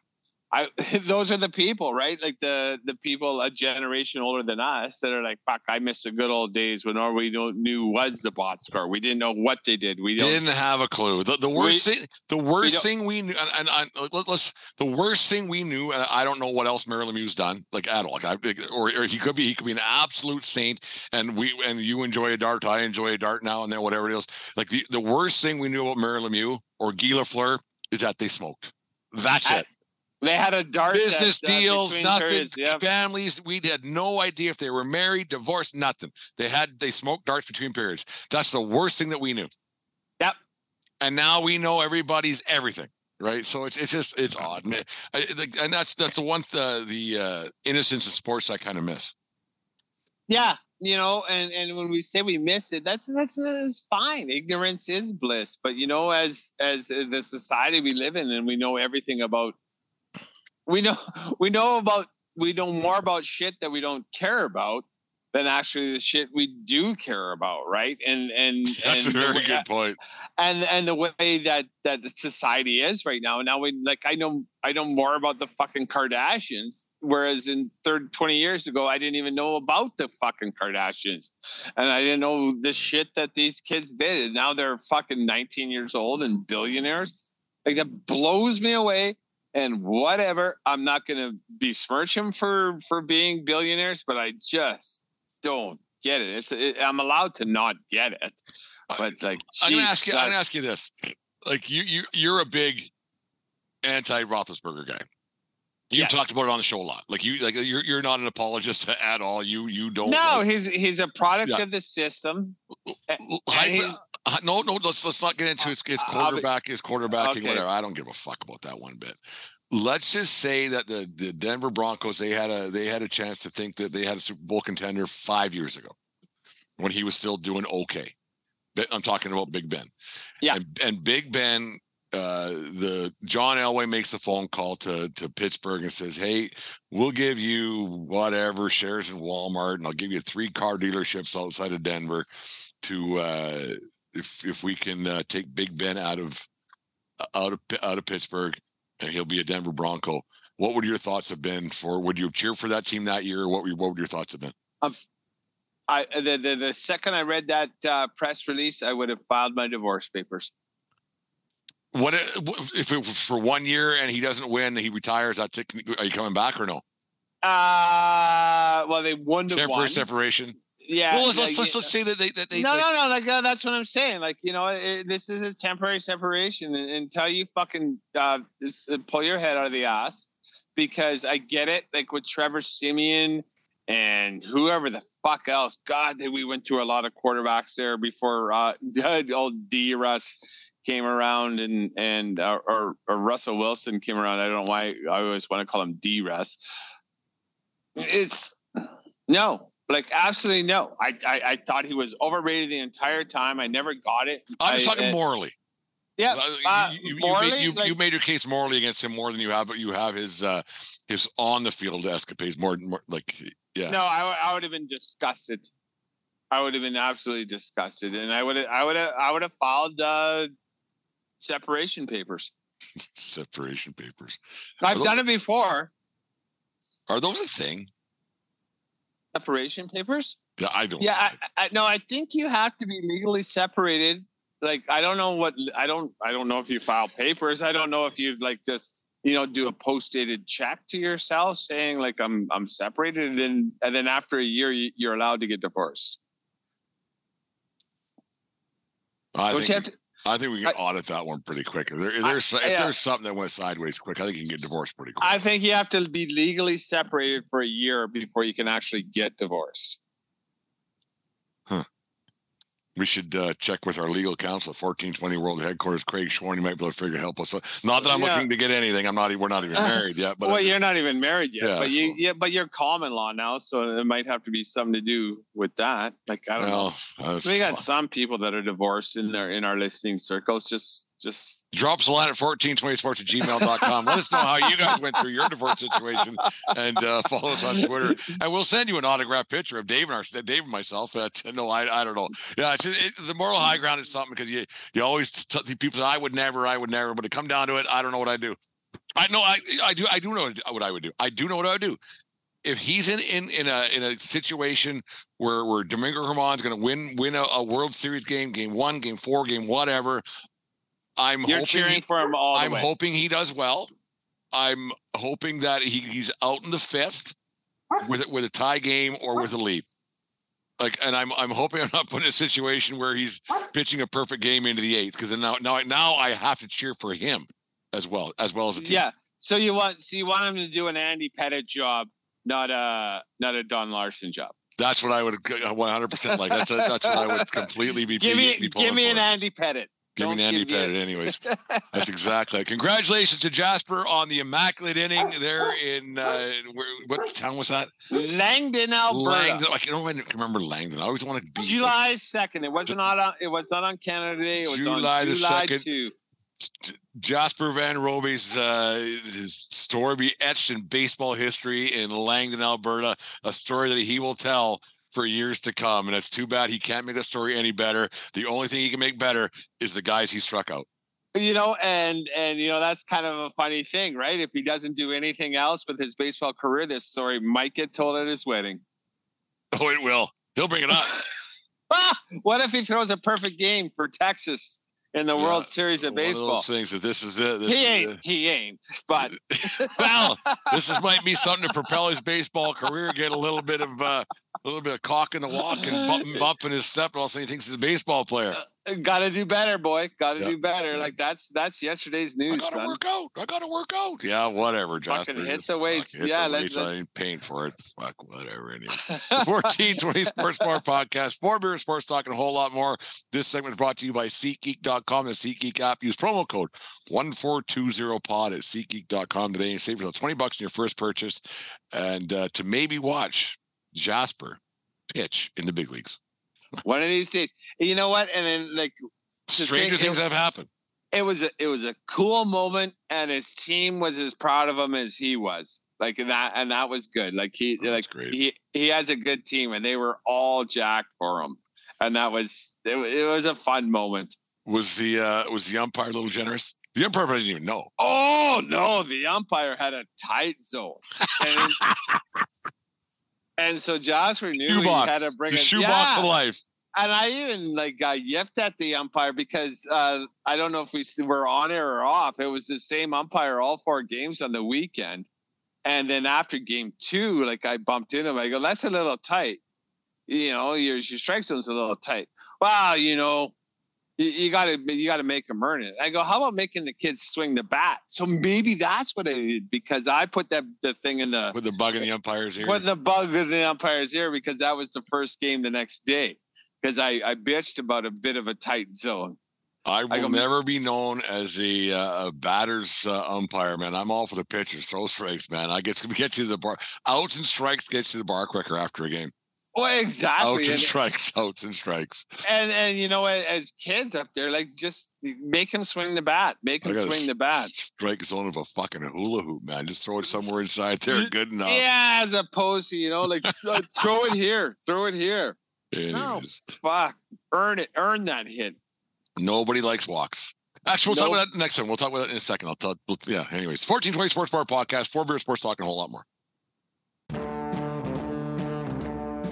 D: I [LAUGHS] those are the people right like the the people a generation older than us that are like fuck I miss the good old days when all we knew was the bot score we didn't know what they did we don't
C: didn't have a clue. The, the worst
D: We-
C: thing, the worst
D: don't-
C: thing we knew, and, and, and let, us the worst thing we knew, and I don't know what else Mario Lemieux's done, like at all. Like I, or, or he could be, he could be an absolute saint, and we and you enjoy a dart, I enjoy a dart now and then, whatever it is. Like the, the worst thing we knew about Mario Lemieux or Guy Lafleur is that they smoked. That's
D: I-
C: it.
D: They had a dart
C: Business
D: test, uh,
C: deals,
D: between
C: nothing.
D: periods, yeah.
C: Families, we had no idea if they were married, divorced, nothing. They had they smoked darts between periods. That's the worst thing that we knew
D: Yep.
C: and now we know everybody's everything right so it's it's just it's odd man. I, like, and that's that's the one th- the uh innocence of sports i kind of miss
D: Yeah, you know, and and when we say we miss it, that's that's, that's fine. Ignorance is bliss, but you know, as as the society we live in, and we know everything about, we know we know about we know more about shit that we don't care about than actually the shit we do care about, right? And and
C: that's
D: and
C: a very
D: way-
C: good point.
D: and and the way that that the society is right now. Now we like i know i know more about the fucking kardashians whereas in third 20 years ago i didn't even know about the fucking kardashians. And i didn't know the shit that these kids did. And now they're fucking 19 years old and billionaires. Like that blows me away and whatever i'm not gonna besmirch them for for being billionaires but i just don't get it it's it, i'm allowed to not get it But like,
C: I'm gonna ask you. I'm gonna ask you this: like you, you, you're a big anti Roethlisberger guy. You
D: Yes.
C: talked about it on the show a lot. Like you, like you're, you're not an apologist [LAUGHS] at all. You, you don't.
D: No,
C: like-
D: he's he's a product
C: Yeah.
D: of the system.
C: Hype- uh, no, no. Let's let's not get into his, his
D: I'll
C: quarterback, his quarterbacking,
D: Okay.
C: whatever. I don't give a fuck about that one bit. Let's just say that the the Denver Broncos they had a they had a chance to think that they had a Super Bowl contender five years ago when he was still doing okay. I'm talking about Big Ben.
D: Yeah.
C: and, and Big Ben. Uh, the John Elway makes the phone call to to Pittsburgh and says, "Hey, we'll give you whatever shares in Walmart, and I'll give you three car dealerships outside of Denver to uh, if if we can uh, take Big Ben out of out of out of Pittsburgh, and he'll be a Denver Bronco." What would your thoughts have been for? Would you have cheered for that team that year? What were, what would your thoughts have been?
D: I the, the the second I read that uh, press release, I would have filed my divorce papers.
C: What if it for one year and he doesn't win, he retires? That's it. Are you coming back or no?
D: Uh well, they have
C: Temporary separation.
D: Yeah.
C: well, let's, let's, let's, let's say that they that they,
D: no,
C: they-
D: no, no. Like uh, that's what I'm saying. Like you know, it, this is a temporary separation until you fucking uh, this, uh, pull your head out of the ass. Because I get it, like with Trevor Siemian and whoever the fuck else. God, that we went through a lot of quarterbacks there before uh, [LAUGHS] old D Russ came around and and uh, or or Russell Wilson came around. I don't know why I always want to call him D Russ. It's no, like absolutely no. I, I I thought he was overrated the entire time. I never got it.
C: I'm just
D: I-
C: talking morally.
D: Yeah,
C: Uh,
D: uh,
C: you, you, you
D: morally,
C: made, you,
D: like-
C: you made your case morally against him more than you have, but you have his uh his on the field escapades more, more like yeah.
D: No, I, would- I would have been disgusted. I would have been absolutely disgusted, and I would have, I would have, I would have filed uh, separation papers. [LAUGHS]
C: Separation papers.
D: I've
C: those-
D: done it before.
C: Are those a thing?
D: Separation papers?
C: Yeah, I don't.
D: Yeah. I, I, no, I think you have to be legally separated. Like, I don't know what I don't, I don't know if you file papers. I don't know if you like just, you know, do a post dated check to yourself saying like I'm, I'm separated, and then, and then after a year, you, you're allowed to get divorced.
C: I
D: Don't
C: think
D: to?
C: I think we can
D: I-
C: audit that one pretty quick. If, there, if there's if
D: yeah.
C: there's something that went sideways quick, I think you can get divorced pretty quick.
D: I think you have to be legally separated for a year before you can actually get divorced.
C: We should uh, check with our legal counsel at 1420 World Headquarters, Craig Schworn. You might be able to figure help us. Not that I'm
D: Yeah.
C: looking to get anything. I'm not. We're not even [LAUGHS] married yet. But
D: well,
C: I'm
D: you're not even married yet,
C: Yeah,
D: but you,
C: so-
D: yeah, but you're common law now, so it might have to be something to do with that. Like I don't know.
C: Well, that's-
D: We got some people that are divorced in their in our listening circles. Just just
C: drops a line at 1420sports at gmail.com. Let us know how you guys went through your divorce situation and uh, follow us on Twitter. And we'll send you an autographed picture of Dave and our Dave and myself. [LAUGHS] No, I, I don't know. Yeah, just, it, the moral high ground is something because you you always t- t- people I would never, I would never, but to come down to it, I don't know what I do. I know I I do I do know what I would do. I do know what I would do. If he's in in in a in a situation where where Domingo Germán's going to win win a, a World Series game, game one, game four, game whatever, I'm
D: you're
C: hoping
D: cheering
C: he-
D: for him all
C: I'm
D: way.
C: hoping he does well. I'm hoping that he, he's out in the fifth with with a tie game or with a lead. Like, and I'm I'm hoping I'm not put in a situation where he's pitching a perfect game into the eighth because now now I- now I have to cheer for him as well as well as the team.
D: yeah. So you want so you want him to do an Andy Pettitte job, not a not a Don Larsen job.
C: That's what I would 100 percent like. That's a, that's what I would completely be.
D: Give me
C: be
D: give me
C: for.
D: an Andy Pettitte.
C: Give me Andy
D: give me a-
C: Pettitte, anyways. [LAUGHS] That's exactly. Congratulations to Jasper on the immaculate inning there in uh, where, what town was that?
D: Langdon, Alberta.
C: Langdon. I can only remember Langdon. I always wanted to be
D: July second. It wasn't on. It was not on Canada Day. It was
C: July
D: on
C: the
D: July
C: 2nd.
D: two.
C: Jasper Van Roby's uh, his story be etched in baseball history in Langdon, Alberta. A story that he will tell for years to come. And it's too bad he can't make the story any better. The only thing he can make better is the guys he struck out.
D: You know, and and you know that's kind of a funny thing, right? If he doesn't do anything else with his baseball career, this story might get told at his wedding.
C: Oh, it will. He'll bring it up.
D: Ah, [LAUGHS] what if he throws a perfect game for Texas in the
C: Yeah,
D: World Series of
C: One of
D: baseball?
C: those things that this is it. This
D: He
C: is
D: ain't.
C: it.
D: He ain't. But [LAUGHS]
C: well, this is might be something to [LAUGHS] propel his baseball career. Get a little bit of uh, a little bit of cock in the walk and bumping [LAUGHS] bump in his step. And all of a sudden he thinks he's a baseball player.
D: Got to do better, boy. Got to
C: Yeah.
D: do better. Like that's that's yesterday's news.
C: I gotta
D: son.
C: work out. I gotta work out. Yeah, whatever, Jasper.
D: Fucking hit the
C: fuck,
D: weights.
C: hit
D: Yeah,
C: the
D: let's-
C: weights. I
D: let's-
C: ain't paying for it. Fuck, whatever. Anyway. 1420 [LAUGHS] Sports Bar Podcast, four beer sports talk, and a whole lot more. This segment is brought to you by SeatGeek.com, the SeatGeek app. Use promo code 1420pod at SeatGeek.com today and save yourself 20 bucks on your first purchase and uh, to maybe watch Jasper pitch in the big leagues.
D: One of these days. You know what? And then like
C: Stranger
D: thing-
C: things have happened.
D: it was a it was a cool moment and his team was as proud of him as he was like that and that was good like he
C: Oh,
D: like
C: great.
D: he he has a good team and they were all jacked for him and that was it, it was a fun moment
C: Was the uh, was the umpire a little generous? The umpire didn't even know.
D: oh no the umpire had a tight zone and, [LAUGHS] and so Jasper knew he had to bring
C: the
D: it
C: shoebox
D: yeah.
C: of life.
D: and I even like got yipped at the umpire because uh, I don't know if we were on air or off. It was the same umpire all four games on the weekend, and then after game two, like I bumped into him. I go, "That's a little tight." You know, your your strike zone's a little tight. Well, you know, you, got to you got to make them earn it. I go, "How about making the kids swing the bat?" So maybe that's what I did because I put that the thing in the
C: With the bug in the umpire's ear.
D: put the bug in the umpire's ear because that was the first game the next day. Because I, I bitched about a bit of a tight zone.
C: I will
D: go-
C: never be known as a, uh, a batter's uh, umpire, man. I'm all for the pitchers, throw strikes, man. I get to [LAUGHS] get to the bar. Outs and strikes gets to the bar quicker after a game.
D: Well, exactly.
C: Outs and
D: And,
C: strikes, [LAUGHS] outs and strikes.
D: and and you know, as kids up there, like just make him swing the bat, make him swing the bat.
C: Strike zone of a fucking hula hoop, man. Just throw it somewhere inside there, good enough.
D: Yeah, as opposed to you know, like throw it here, throw it here. No, fuck, earn it, earn that hit.
C: nobody likes walks. Actually, we'll talk about that next time. We'll talk about that in a second. I'll tell. we'll- yeah. Anyways, fourteen twenty Sports Bar Podcast, four beer sports talk, and a whole lot more.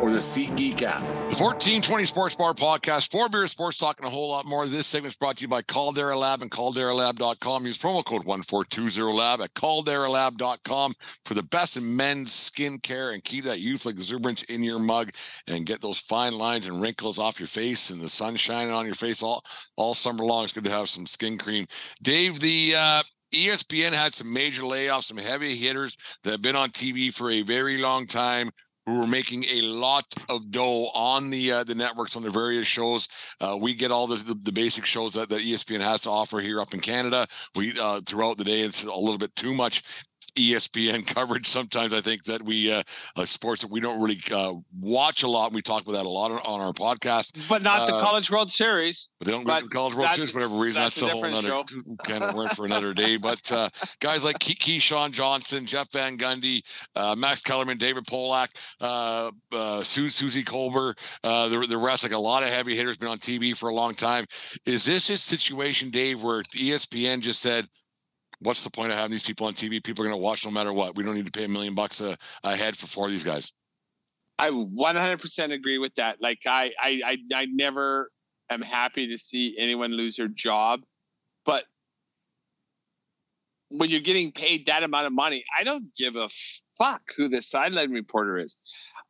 B: or the SeatGeek app.
C: The 1420 Sports Bar Podcast, four beer sports talk, and a whole lot more. This segment is brought to you by Caldera Lab and CalderaLab.com. Use promo code 1420Lab at CalderaLab.com for the best in men's skincare and keep that youthful exuberance in your mug and get those fine lines and wrinkles off your face and the sun shining on your face all, all summer long. It's good to have some skin cream. Dave, the uh, ESPN had some major layoffs, some heavy hitters that have been on TV for a very long time who were making a lot of dough on the uh, the networks on the various shows. Uh, we get all the, the the basic shows that, that ESPN has to offer here up in Canada. We uh, throughout the day it's a little bit too much. ESPN [LAUGHS] coverage. Sometimes I think that we uh, uh, sports that we don't really uh, watch a lot. We talk about that a lot on, on our podcast,
D: But not the
C: Uh,
D: College World Series.
C: but they don't
D: But
C: go to college world series for whatever reason.
D: that's
C: That's,
D: a
C: whole other [LAUGHS] can of worms for another day. But uh, guys like Ke- Keyshawn Johnson, Jeff Van Gundy, uh, Max Kellerman, David Pollack, uh, uh, Su- Suzy Kolber, uh, the, the rest, like a lot of heavy hitters, been on TV for a long time. Is this a situation, Dave, where ESPN just said, What's the point of having these people on TV? People are going to watch no matter what. We don't need to pay a million bucks a, a head for four of these guys.
D: I 100% agree with that. Like I, I, I, I never am happy to see anyone lose their job, but when you're getting paid that amount of money, I don't give a fuck who the sideline reporter is.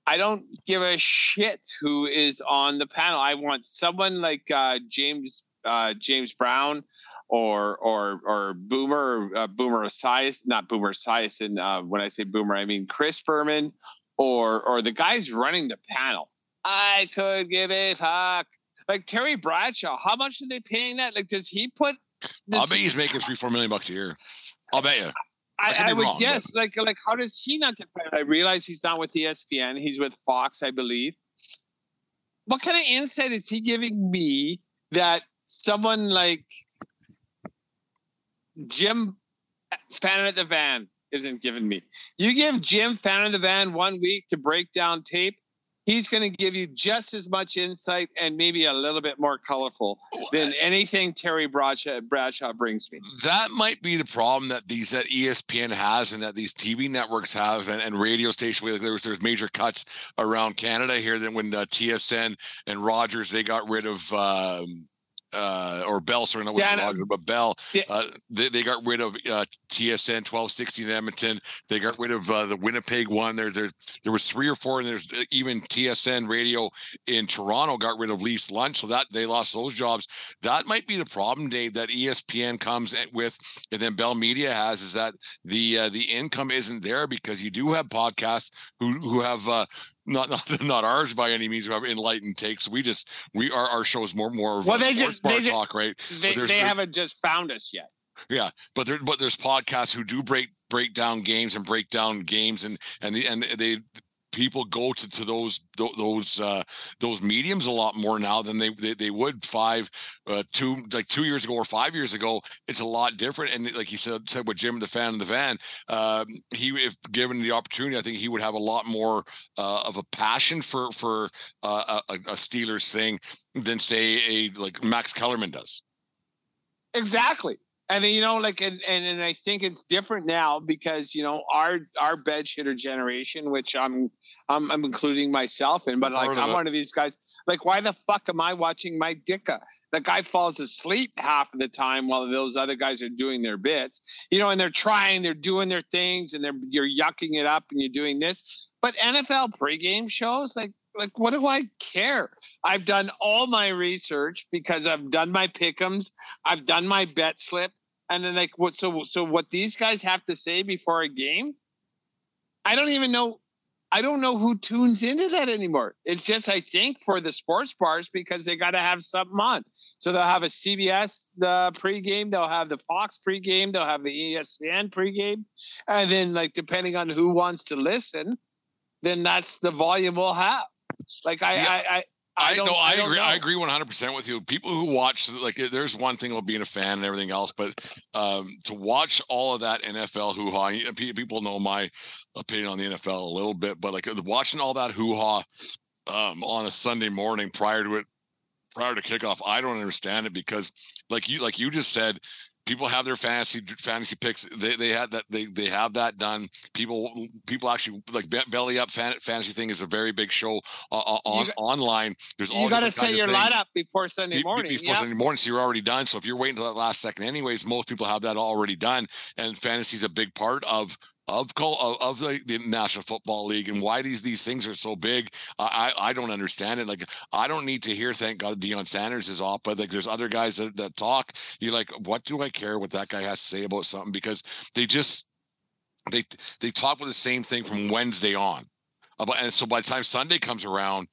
D: I don't give a shit who is on the panel. I want someone like uh, James uh, James Brown or or or Boomer uh, Boomer Esiason, not Boomer Esiason. Uh, when I say Boomer, I mean Chris Berman or or the guys running the panel. I could give a fuck. Like Terry Bradshaw, how much are they paying that? Like, does he put?
C: I'll bet he's making three, four million bucks a year. I'll bet you. I
D: I, I would
C: wrong, but-
D: guess. Like, like how does he not get paid? I realize he's not with ESPN. He's with Fox, I believe. What kind of insight is he giving me that someone like Jim Fan at the Van isn't giving me? You give Jim Fan at the Van one week to break down tape. he's going to give you just as much insight and maybe a little bit more colorful than anything Terry Bradshaw, Bradshaw brings me.
C: That might be the problem that these that ESPN has and that these TV networks have and, and radio stations. There's there's major cuts around Canada here. Then when the TSN and Rogers they got rid of um, uh, or Bell, sorry, not yeah, Rogers, but Bell. Yeah. Uh, they, they got rid of uh, TSN 1260 in Edmonton. They got rid of uh, the Winnipeg one. There, there, there was three or four, and there's uh, even TSN radio in Toronto got rid of Leafs lunch, so that they lost those jobs. That might be the problem, Dave. That ESPN comes with, and then Bell Media has is that the uh, the income isn't there because you do have podcasts who who have uh, not not [LAUGHS] not ours by any means. We have enlightened takes. We just we are our show is more more of
D: well, they just they
C: talk, just,
D: right? They, they haven't just found us yet.
C: Yeah, but there but there's podcasts who do break break down games and break down games and and the and they people go to, to those those uh, those mediums a lot more now than they they, they would five uh, two like two years ago or five years ago. It's a lot different. And like you said said with Jim the fan in the van, um, he if given the opportunity, I think he would have a lot more uh, of a passion for for uh, a, a Steelers thing than say a like Max Kellerman does.
D: Exactly and you know like and, and and i think it's different now because you know our our bed shitter generation which i'm i'm, I'm including myself in but like i'm one of these guys like why the fuck am i watching Mike Ditka the guy falls asleep half of the time while those other guys are doing their bits you know and they're trying they're doing their things and they're you're yucking it up and you're doing this. But nfl pregame shows like like what do I care? I've done all my research because I've done my pickums, I've done my bet slip, and then like what so so what these guys have to say before a game? I don't even know i don't know who tunes into that anymore. It's just i think for the sports bars because they got to have something on. So they'll have a cbs the pregame they'll have the fox pregame they'll have the espn pregame. And then like depending on who wants to listen then that's the volume we'll have. Like i, I, I
C: I, know. I, I agree. Know. I agree 100 percent with you. People who watch like there's one thing about being a fan and everything else, but um, to watch all of that NFL hoo ha. People know my opinion on the NFL a little bit, but like watching all that hoo ha um, on a Sunday morning prior to it, prior to kickoff, I don't understand it because, like you, like you just said, people have their fantasy fantasy picks. They they had that they they have that done. People people actually like belly up fan, fantasy thing is a very big show uh, on got, online. There's all
D: you got to set your lineup before Sunday morning.
C: Be, before yep. Sunday morning, so you're already done. So if you're waiting until that last second, anyways, most people have that already done. And fantasy is a big part of of of the, the, National Football League and why these these things are so big. I I don't understand it. Like I don't need to hear thank God Deion Sanders is off, but like there's other guys that, that talk. You're like, what do I care what that guy has to say about something? Because they just they they talk with the same thing from Wednesday on. About, and so by the time Sunday comes around,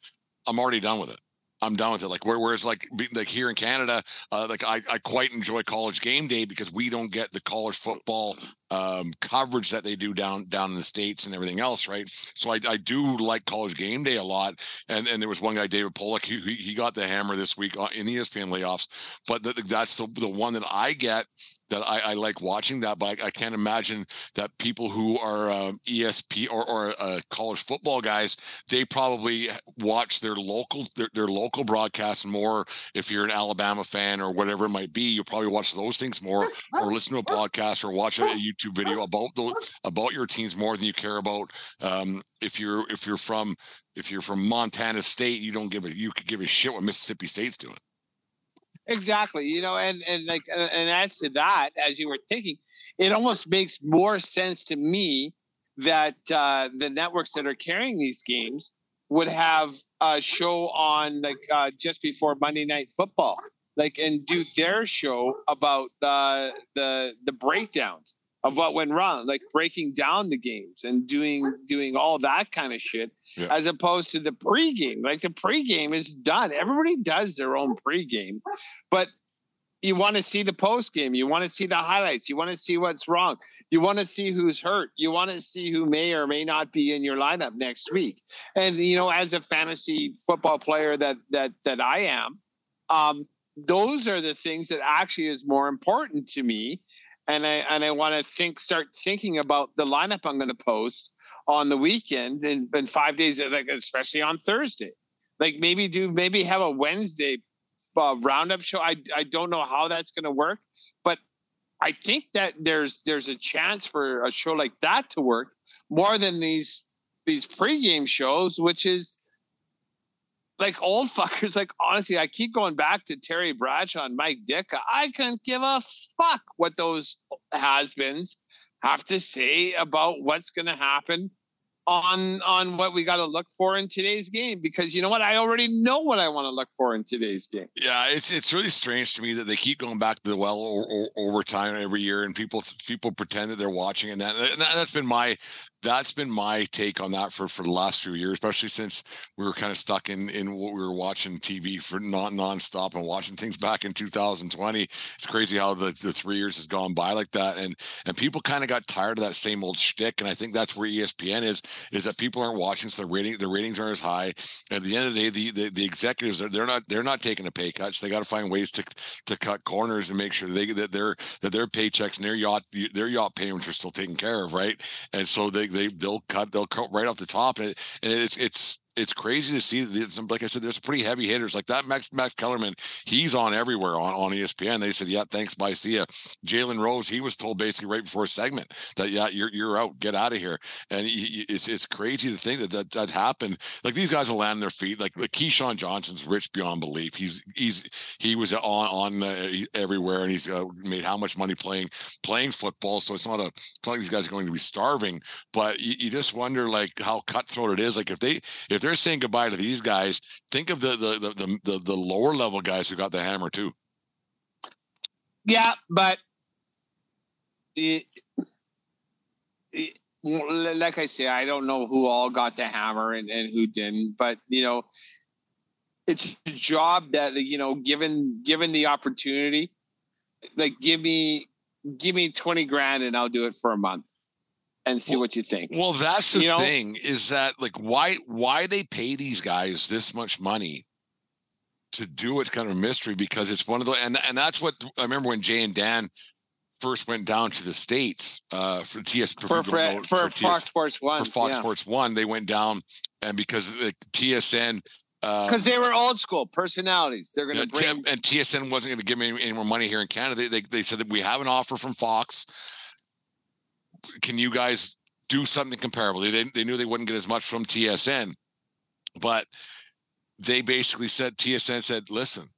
C: I'm already done with it. I'm done with it. Like where, whereas like like here in Canada, uh, like I, I quite enjoy college game day because we don't get the college football um, coverage that they do down down in the states and everything else, right? So I, I do like college game day a lot. And and there was one guy, David Pollack, he he got the hammer this week in the ESPN layoffs. But the, that's the the one that I get that I, I, like watching that, but I, I, can't imagine that people who are um, ESP or, or uh, college football guys, they probably watch their local their, their local broadcasts more. If you're an Alabama fan or whatever it might be, you'll probably watch those things more, or listen to a podcast or watch a, a YouTube video about the about your teams more than you care about. Um, if you're if you're from if you're from Montana State, you don't give a you could give a shit what Mississippi State's doing.
D: Exactly. You know, and and like and as to that, as you were thinking, it almost makes more sense to me that uh, the networks that are carrying these games would have a show on like uh, just before Monday Night Football, like and do their show about uh, the the breakdowns of what went wrong, like breaking down the games and doing doing all that kind of shit, yeah. as opposed to the pregame. Like the pregame is done. Everybody does their own pregame, but you want to see the post game. You want to see the highlights. You want to see what's wrong. You want to see who's hurt. You want to see who may or may not be in your lineup next week. And you know, as a fantasy football player that that that I am, um, those are the things that actually is more important to me and I and I want to think start thinking about the lineup I'm going to post on the weekend and, and five days, like especially on Thursday. Like maybe do maybe have a Wednesday uh, roundup show. I I don't know how that's going to work, but I think that there's there's a chance for a show like that to work more than these these pregame shows, which is like old [LAUGHS] fuckers. Like honestly, I keep going back to Terry Bradshaw and Mike Ditka. I can't give a fuck what those has-beens have to say about what's going to happen on on what we got to look for in today's game because you know what I already know what I want to look for in today's game.
C: Yeah, it's it's really strange to me that they keep going back to the well o- o- overtime every year, and people people pretend that they're watching, and that, and that that's been my that's been my take on that for for the last few years, especially since we were kind of stuck in in what we were watching TV for not nonstop and watching things [LAUGHS] back in 2020. It's crazy how the, the three years has gone by like that, and and people kind of got tired of that same old shtick. And I think that's where ESPN is is that people aren't watching, so the rating the ratings aren't as high. At the end of the day, the the, the executives they're, they're not they're not taking a pay cut, so they got to find ways to to cut corners and make sure they that their that their paychecks and their yacht their yacht payments are still taken care of, right? And so they they they'll cut they'll cut right off the top, and, it, and it's it's it's crazy to see. That, like I said, there's pretty heavy hitters like that. Max Max Kellerman, he's on everywhere on, on ESPN. They said, "Yeah, thanks, bye, see ya." Jalen Rose, he was told basically right before a segment that, "Yeah, you're you're out, get out of here." And he, it's it's crazy to think that, that that happened. Like these guys will land their feet. Like, like Keyshawn Johnson's rich beyond belief. He's he's he was on on uh, everywhere, and he's uh, made how much money playing playing football. So it's not a it's not like these guys are going to be starving, but you, you just wonder like how cutthroat it is. Like if they if they're saying goodbye to these guys, think of the the the the, the lower level guys who got the hammer too.
D: Yeah, but it, it, like I say, I don't know who all got the hammer and, and who didn't, but you know, it's a job that you know, given given the opportunity, like give me give me 20 grand and I'll do it for a month and see
C: well,
D: what you think.
C: Well, that's the you know? thing is that like why why they pay these guys this much money to do it's kind of a mystery because it's one of the and and that's what I remember when Jay and Dan first went down to the states uh, for TS
D: for, for, for, for TS, Fox Sports One
C: for Fox
D: yeah.
C: Sports One they went down and because the TSN
D: because um, they were old school personalities. They're going to bring
C: and TSN wasn't going to give me any, any, more money here in Canada. They, they, they said that we have an offer from Fox can you guys do something comparable? They, they knew they wouldn't get as much from TSN, but they basically said TSN said, listen,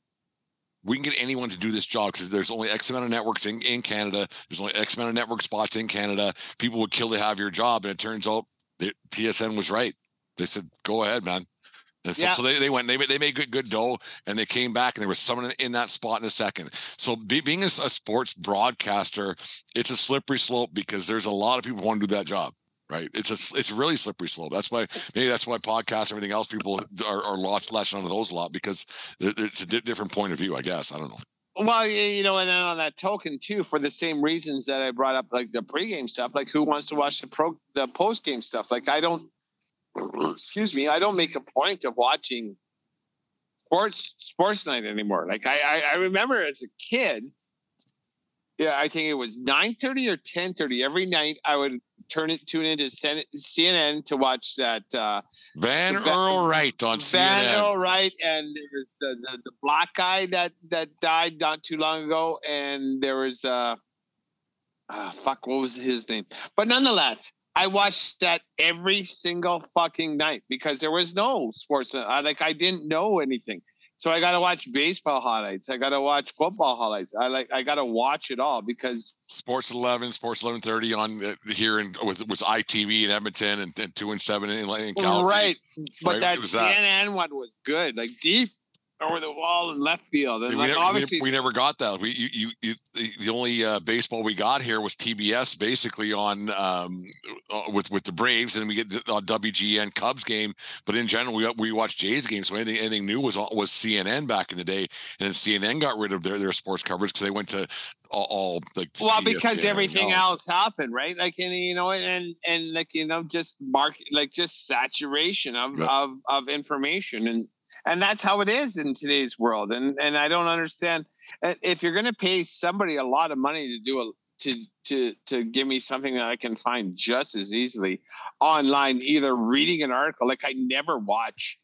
C: we can get anyone to do this job because there's only X amount of networks in, in Canada. There's only X amount of network spots in Canada. People would kill to have your job. And it turns out that TSN was right. They said, go ahead, man. And so, yeah. so they, they went, they, they made good, good dough and they came back and there was someone in that spot in a second. So be, being a, a, sports broadcaster, it's a slippery slope because there's a lot of people who want to do that job. Right. It's a, it's really slippery slope. That's why, maybe that's why podcasts, and everything else, people are, are latching onto those a lot because it's a different point of view, I guess. I don't know.
D: Well, you know, and then on that token too, for the same reasons that I brought up, like the pregame stuff, like who wants to watch the pro, the postgame stuff? Like I don't, excuse me, I don't make a point of watching sports sports night anymore. Like I, I, I remember as a kid, yeah, I think it was nine thirty or ten thirty every night. I would turn it tune into CNN to watch that uh,
C: Van Earl Wright on
D: Van
C: CNN.
D: Van Earl Wright, and there was the, the, the black guy that that died not too long ago, and there was uh, uh fuck, what was his name? But nonetheless, I watched that every single fucking night because there was no sports. I, like I didn't know anything. So I got to watch baseball highlights. I got to watch football highlights. I like I got to watch it all because
C: Sports 11, Sports 1130 on uh, here and with was ITV in Edmonton and, and 2 and 7 in, in Calgary.
D: Right. But right? that CNN that. one was good. Like deep over the wall in left field. And
C: we,
D: like
C: never,
D: obviously,
C: we, never got that. We you, you, you the only uh, baseball we got here was TBS basically on um, uh, with with the Braves, and we get on WGN Cubs game. But in general, we we watched Jays games. So anything anything new was was CNN back in the day, and then CNN got rid of their their sports coverage because they went to all, all like
D: well because everything else. else happened right like and you know and and like you know just market like just saturation of yeah. of of information and and that's how it is in today's world and and i don't understand uh, if you're going to pay somebody a lot of money to do a to to to give me something that I can find just as easily online, either reading an article. Like I never watch.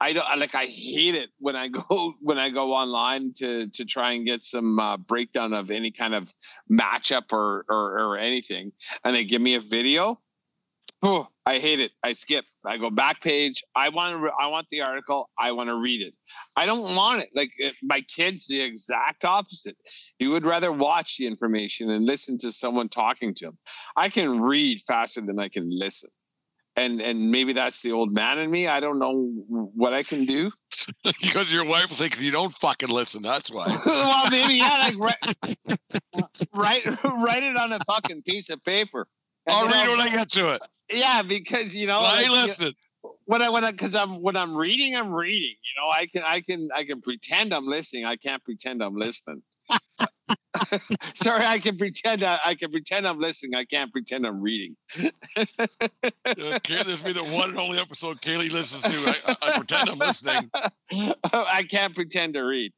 D: I don't like. I hate it when I [LAUGHS] go when I go online to to try and get some uh, breakdown of any kind of matchup or, or or anything, and they give me a video. Oh, I hate it. I skip. I go back page. I want to. I want the article. I want to read it. I don't want it. Like eh, my kids, the exact opposite. You would rather watch the information and listen to someone talking to him. I can read faster than I can listen and and maybe that's the old man in me. I don't know what I can do. [LAUGHS] [LAUGHS]
C: because your wife will think you don't fucking listen. That's why. [LAUGHS]
D: well, maybe yeah, like write, write write it on a fucking piece of paper.
C: I'll read when I get to it.
D: Yeah, because you know,
C: I like, listen.
D: When I when I because I'm when I'm reading, I'm reading. You know, I can I can I can pretend I'm listening. I can't pretend I'm listening. [LAUGHS] Sorry, I can pretend. I, I, can pretend I'm listening. I can't pretend I'm reading.
C: okay, this be the one and only episode Kaylee listens to. I, I, I pretend I'm listening. [LAUGHS]
D: I can't pretend to read.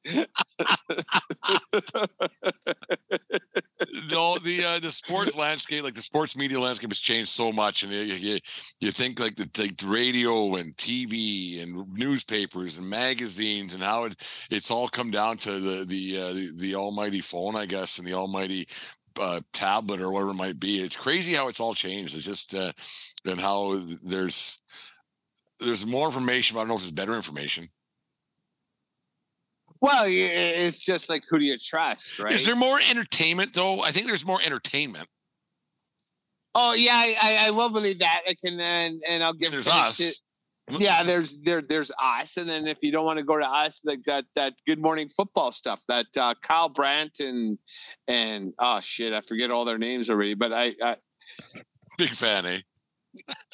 C: no, the uh, the sports landscape, like the sports media landscape, has changed so much, and you you, you think like the, like the radio and TV and newspapers and magazines and how it it's all come down to the the uh, the, the almighty phone, I guess, and the almighty uh, tablet or whatever it might be. It's crazy how it's all changed. It's just uh, and how there's there's more information. But I don't know if there's better information.
D: Well, it's just like who do you trust, right?
C: Is there more entertainment though? I think there's more entertainment.
D: Oh yeah, I, I will believe that. I can and and I'll give.
C: There's us.
D: To, yeah, there's there there's us, and then if you don't want to go to us, like that that Good Morning Football stuff, that uh, Kyle Brandt and and oh shit, I forget all their names already, but I, I
C: big fan, eh?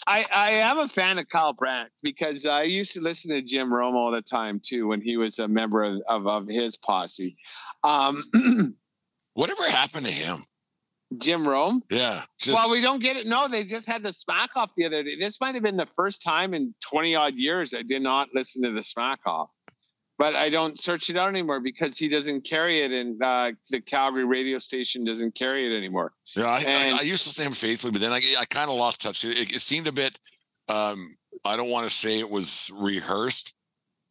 D: I, I am a fan of Kyle Brandt because I used to listen to Jim Rome all the time too when he was a member of, of, of his posse. Um, [CLEARS THROAT]
C: Whatever happened to him?
D: Jim Rome?
C: Yeah.
D: Just... Well, we don't get it. No, they just had the smack off the other day. This might have been the first time in 20 odd years I did not listen to the smack off but I don't search it out anymore because he doesn't carry it, and uh, the Calgary radio station doesn't carry it anymore.
C: Yeah, I, and, I, I used to stay him faithfully, but then I, I kind of lost touch. It, it, seemed a bit. Um, I don't want to say it was rehearsed,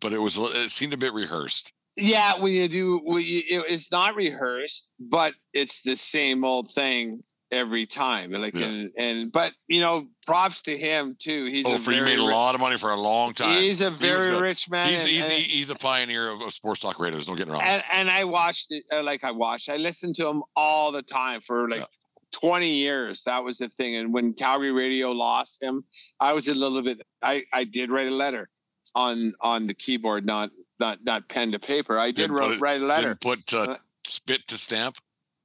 C: but it was. It seemed a bit rehearsed.
D: Yeah, when you do, we, it, it's not rehearsed, but it's the same old thing every time. Like yeah. and, and but you know, props to him too. He's
C: oh, for he made a lot of money for a long time.
D: He's a very he rich man.
C: He's,
D: and,
C: he's, and, he's, a pioneer of, of, sports talk radio. There's no getting wrong.
D: And, and I watched it uh, like I watched. I listened to him all the time for like. Yeah. 20 years that was the thing and when calgary radio lost him i was a little bit i i did write a letter on on the keyboard not not not pen to paper. I did wrote, it, write a letter.
C: put uh, uh, spit to stamp?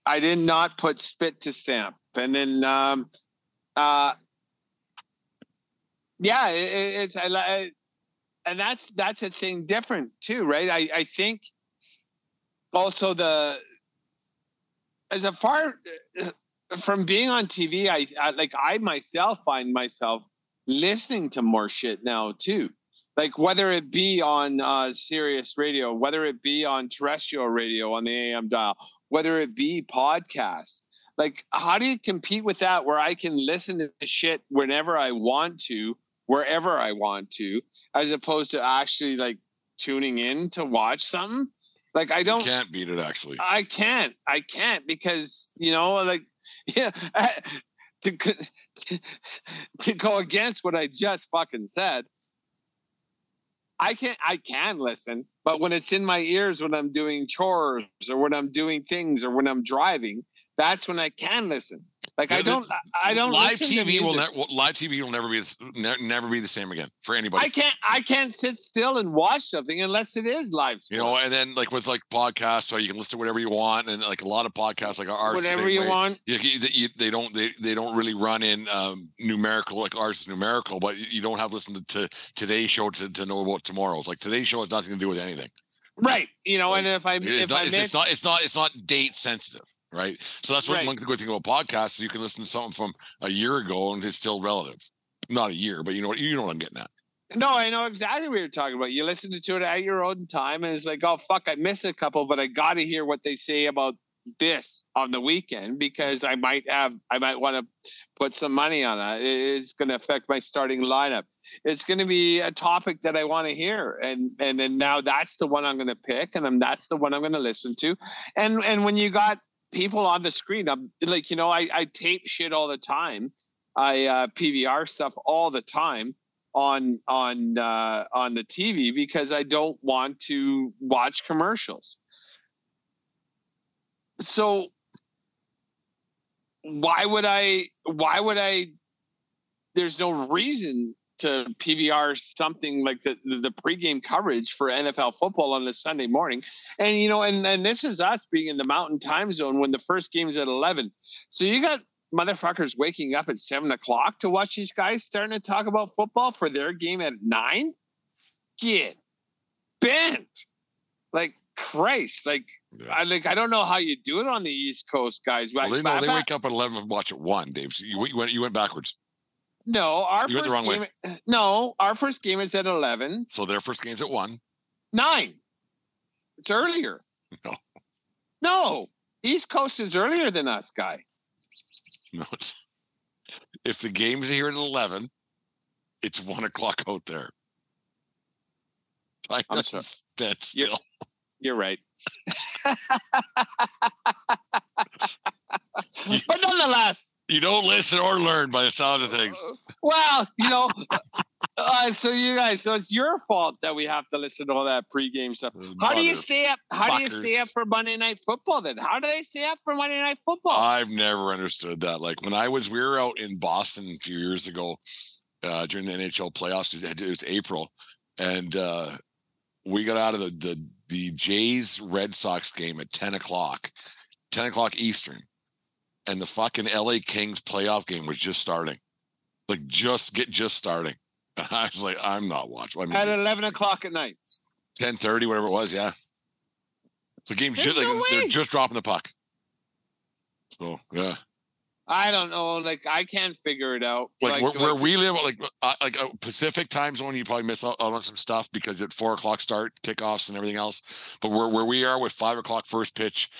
D: I did not put spit to stamp. And then um, uh, yeah, it, it's I, I, and that's that's a thing different too, right? I I think also the as a far from being on TV, I, I like I myself find myself listening to more shit now too like whether it be on uh, Sirius Radio, whether it be on terrestrial radio on the AM dial, whether it be podcasts. Like, how do you compete with that where I can listen to shit whenever I want to, wherever I want to, as opposed to actually like tuning in to watch something? Like, I don't.
C: You can't beat it, actually.
D: I can't. I can't because, you know, like, [LAUGHS] yeah. [LAUGHS] To, to, to go against what I just fucking said, I can't I can listen, but when it's in my ears when I'm doing chores or when I'm doing things or when I'm driving, that's when I can listen. Like I don't, I don't.
C: Live TV will never. Live TV will never be never be the same again for anybody.
D: I can't. I can't sit still and watch something unless it is live.
C: Sports. You know, and then like with like podcasts, so you can listen to whatever you want, and like a lot of podcasts, like ours,
D: whatever you
C: way.
D: want.
C: You, you, they don't. They, they don't really run in um, numerical like ours is numerical, but you don't have to listen to, to today's show to, to know about tomorrow's. Like today's show has nothing to do with anything.
D: Right. You know, like, and if I
C: it's
D: if
C: not,
D: I
C: it's, it's not it's not it's not date sensitive right? So that's what right. one good thing about podcasts. You can listen to something from a year ago and it's still relative. Not a year, but you know what you know what I'm getting at.
D: No, I know exactly what you're talking about. You listen to it at your own time, and it's like, oh fuck, I missed a couple, but I got to hear what they say about this on the weekend because I might have I might want to put some money on it. It's going to affect my starting lineup. It's going to be a topic that I want to hear, and and then now that's the one I'm going to pick, and then that's the one I'm going to listen to, and and when you got people on the screen, I'm like you know I I tape shit all the time, I uh, PVR stuff all the time on on uh, on the TV because I don't want to watch commercials. So why would I why would I there's no reason to PVR something like the, the, pregame coverage for NFL football on a Sunday morning. And you know, and, and this is us being in the mountain time zone when the first game is at 11. So you got motherfuckers waking up at seven o'clock to watch these guys starting to talk about football for their game at nine. Get bent. Like Christ. Like yeah. I like I don't know how you do it on the East Coast, guys.
C: Well, they know they wake up at eleven and watch at one, Dave. So you, you went you went backwards.
D: No, our you first game. Way. [CLEARS THROAT] No, our first game is at eleven.
C: So their first game's at one.
D: Nine. It's earlier. No. No. East Coast is earlier than us, guy.
C: No, it's, [LAUGHS] if the game's here at 11, it's one o'clock out there. Time doesn't stand still.
D: You're, you're right. [LAUGHS] [LAUGHS] but nonetheless,
C: you don't listen or learn by the sound of things.
D: Well, you know, uh, so you guys, so it's your fault that we have to listen to all that pregame stuff. How do you stay up? How fuckers. do you stay up for Monday Night Football? Then how do they stay up for Monday Night Football?
C: I've never understood that. Like when I was, we were out in Boston a few years ago uh, during the NHL playoffs. It was April, and uh, we got out of the the the Jays Red Sox game at ten o'clock, ten o'clock Eastern, and the fucking LA Kings playoff game was just starting, like just get just starting. [LAUGHS] I was like, I'm not watching. I
D: mean, at eleven o'clock at night,
C: ten thirty, whatever it was. Yeah, so game just like they're just dropping the puck. So yeah.
D: I don't know. Like I can't figure it out.
C: Like, like where, where, we live, like uh, like a Pacific time zone, you probably miss out, on some stuff because at four o'clock start kickoffs and everything else. But where where we are with five o'clock first pitch,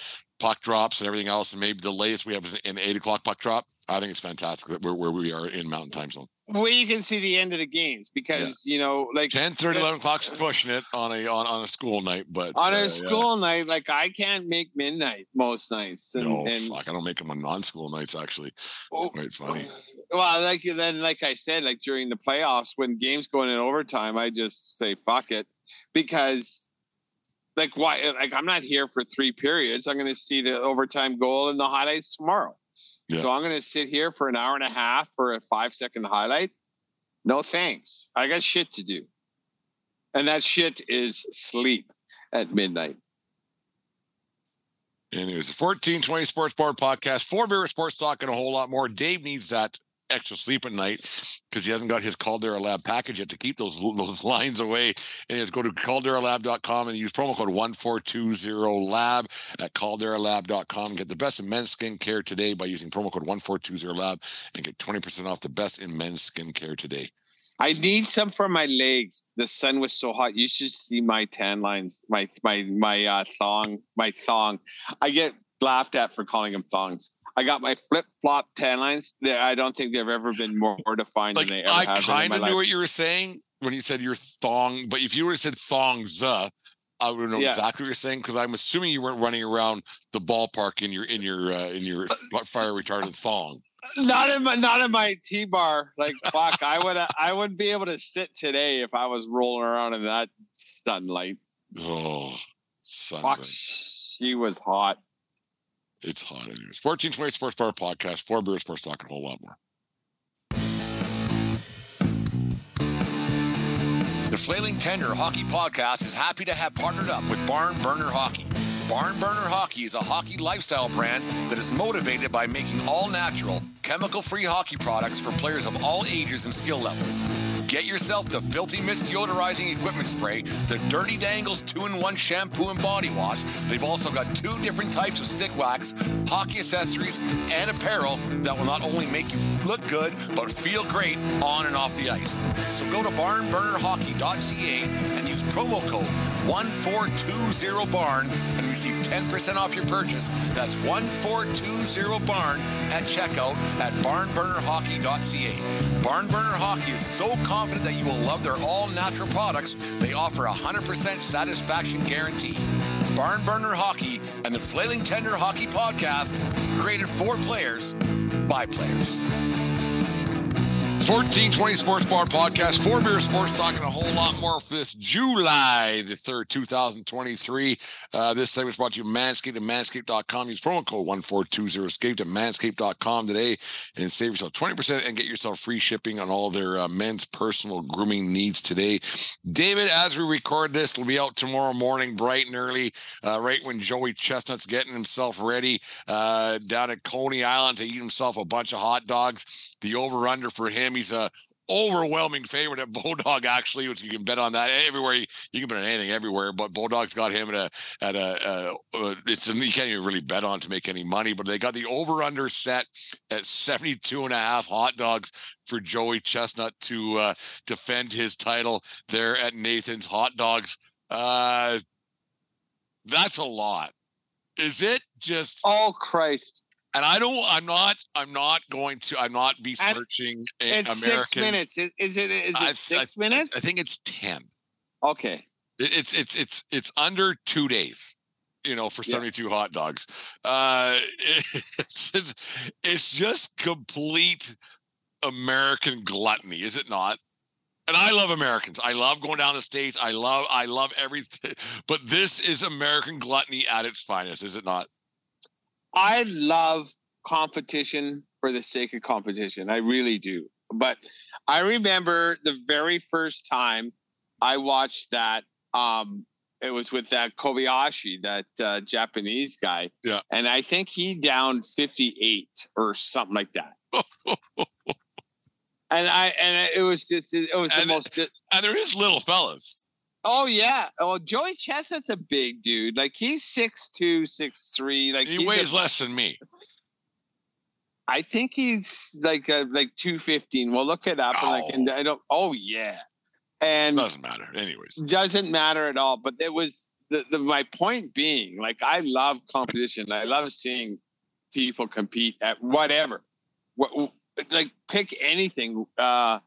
C: puck drops and everything else, and maybe the latest we have is an eight o'clock puck drop. I think it's fantastic that we're where we are in Mountain Time Zone.
D: Well, you can see the end of the games because yeah. you know, like
C: 10, 30, 11 o'clock's pushing it on a on, on a school night, but
D: on uh, a school yeah. night, like I can't make midnight most nights.
C: And, no, and, fuck, I don't make them on non-school nights. Actually, it's oh, quite funny.
D: Well, like then, like I said, like during the playoffs when games going in overtime, I just say fuck it because like why like I'm not here for three periods. I'm going to see the overtime goal and the highlights tomorrow. Yeah. So I'm going to sit here for an hour and a half for a five second highlight. No thanks. I got shit to do. And that shit is sleep at midnight.
C: Anyways, the 1420 Sports Bar podcast, four beer sports talk, and a whole lot more. Dave needs that extra sleep at night because he hasn't got his Caldera Lab package yet to keep those [LAUGHS] those lines away. And to go to calderalab.com and use promo code 1420lab at calderalab.com get the best in men's skincare today by using promo code 1420lab and get 20% off the best in men's skincare today.
D: I need some for my legs. The sun was so hot. You should see my tan lines, my my my uh, thong, my thong. I get laughed at for calling them thongs. I got my flip flop tan lines. I don't think they've ever been more defined like, than they ever I have. I
C: kind of knew life. what you were saying when you said your thong, but if you would have said thongs, uh, I would know yeah. exactly what you're saying because I'm assuming you weren't running around the ballpark in your in your uh, in your uh, fire retardant thong.
D: Not in my not in my T bar. Like fuck, I would I wouldn't be able to sit today if I was rolling around in that sunlight.
C: Oh, sunlight. Fuck,
D: she was hot.
C: It's hot anyways. 1420 Sports Bar Podcast, four beer sports talk, and a whole lot more.
E: The Flailing Tender Hockey Podcast is happy to have partnered up with Barn Burner Hockey. Barn Burner Hockey is a hockey lifestyle brand that is motivated by making all natural, chemical free hockey products for players of all ages and skill levels. Get yourself the Filthy Mist Deodorizing Equipment Spray, the Dirty Dangles 2-in-1 Shampoo and Body Wash. They've also got two different types of stick wax, hockey accessories, and apparel that will not only make you look good, but feel great on and off the ice. So go to barnburnerhockey.ca and use promo code 1420BARN and receive 10% off your purchase. That's 1420BARN at checkout at barnburnerhockey.ca. Barnburner Hockey is so that you will love their all natural products, they offer a 100% satisfaction guarantee. Barn Burner Hockey and the Flailing Tender Hockey Podcast created for players by players.
C: 1420 Sports Bar Podcast, Four Beer Sports, talking a whole lot more for this July the 3rd, 2023. Uh, this segment is brought to you Manscaped and manscaped.com. Use promo code 1420escape to manscaped.com today and save yourself 20% and get yourself free shipping on all their uh, men's personal grooming needs today. David, as we record this, will be out tomorrow morning, bright and early, uh, right when Joey Chestnut's getting himself ready uh, down at Coney Island to eat himself a bunch of hot dogs. The over under for him, he's a overwhelming favorite at [LAUGHS] Bodog, actually, which you can bet on that everywhere. You, can bet on anything everywhere, but Bodog's got him at a at a, uh, it's you can't even really bet on to make any money, but they got the over under set at 72 and a half hot dogs for Joey Chestnut to uh, defend his title there at Nathan's Hot Dogs. Uh, that's a lot. Is it just
D: Oh Christ!
C: And I don't. I'm not. I'm not going to. I'm not besmirching a-
D: It's
C: Americans.
D: six minutes. Is, is it? Is it
C: I-
D: six
C: I
D: minutes?
C: I think it's ten.
D: okay.
C: It- It's it's it's it's under two days. You know, for
D: Yeah.
C: 72 hot dogs. Uh, [LAUGHS] it's just, it's just complete American gluttony, is it not? And I love Americans. I love going down the states. I love I love everything. [LAUGHS] But this is American gluttony at its finest, is it not?
D: I love competition for the sake of competition. I really do. But I remember the very first time I watched that. Um, it was with that Kobayashi, that uh, Japanese guy.
C: Yeah.
D: And I think he downed 58 or something like that. [LAUGHS] and I and it was just it was the
C: And-
D: most
C: And there is little fellas.
D: Oh yeah. Oh, Joey Chestnut's a big dude. Like he's six two, six three. Like
C: He
D: he's a-
C: weighs less than me.
D: I think he's like uh like two fifteen. Well, look it up. And like, and I don't. Oh yeah, and
C: Doesn't matter. Anyways.
D: doesn't matter at all. But it was the, the my point being like I love competition. I love seeing people compete at whatever. What like pick anything. Uh,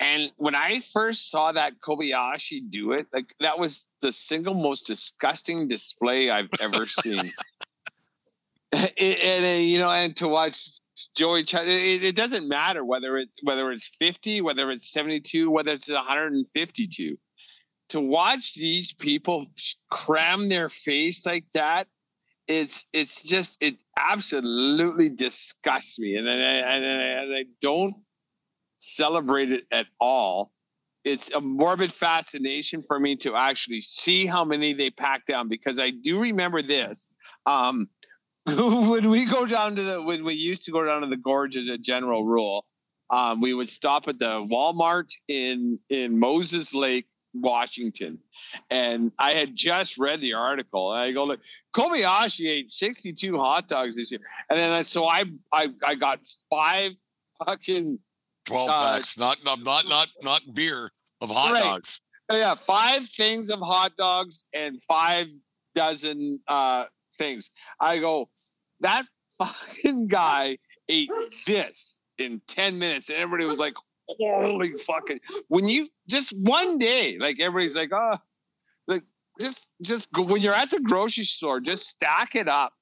D: and when I first saw that Kobayashi do it, like that was the single most disgusting display I've ever [LAUGHS] seen. It- and uh, you know, and to watch Joey, Ch- it, it doesn't matter whether it's whether it's fifty, whether it's seventy-two, whether it's one hundred and fifty-two. To watch these people cram their face like that, it's it's just it absolutely disgusts me, and I, and I, and I don't celebrate it at all. It's a morbid fascination for me to actually see how many they pack down because I do remember this. Um, [LAUGHS] when we go down to the when we used to go down to the gorge as a general rule, um, we would stop at the Walmart in in Moses Lake, Washington, and I had just read the article. And I go, look, Kobayashi ate 62 hot dogs this year, and then I, so I I I got five fucking
C: 12
D: Uh,
C: packs, not not not not not beer of hot
D: Right.
C: dogs.
D: yeah five things of hot dogs and five dozen uh things. I go, that fucking guy ate this in 10 minutes. And everybody was like, holy fucking when you just one day, like everybody's like, oh, like just just go when you're at the grocery store, just stack it up.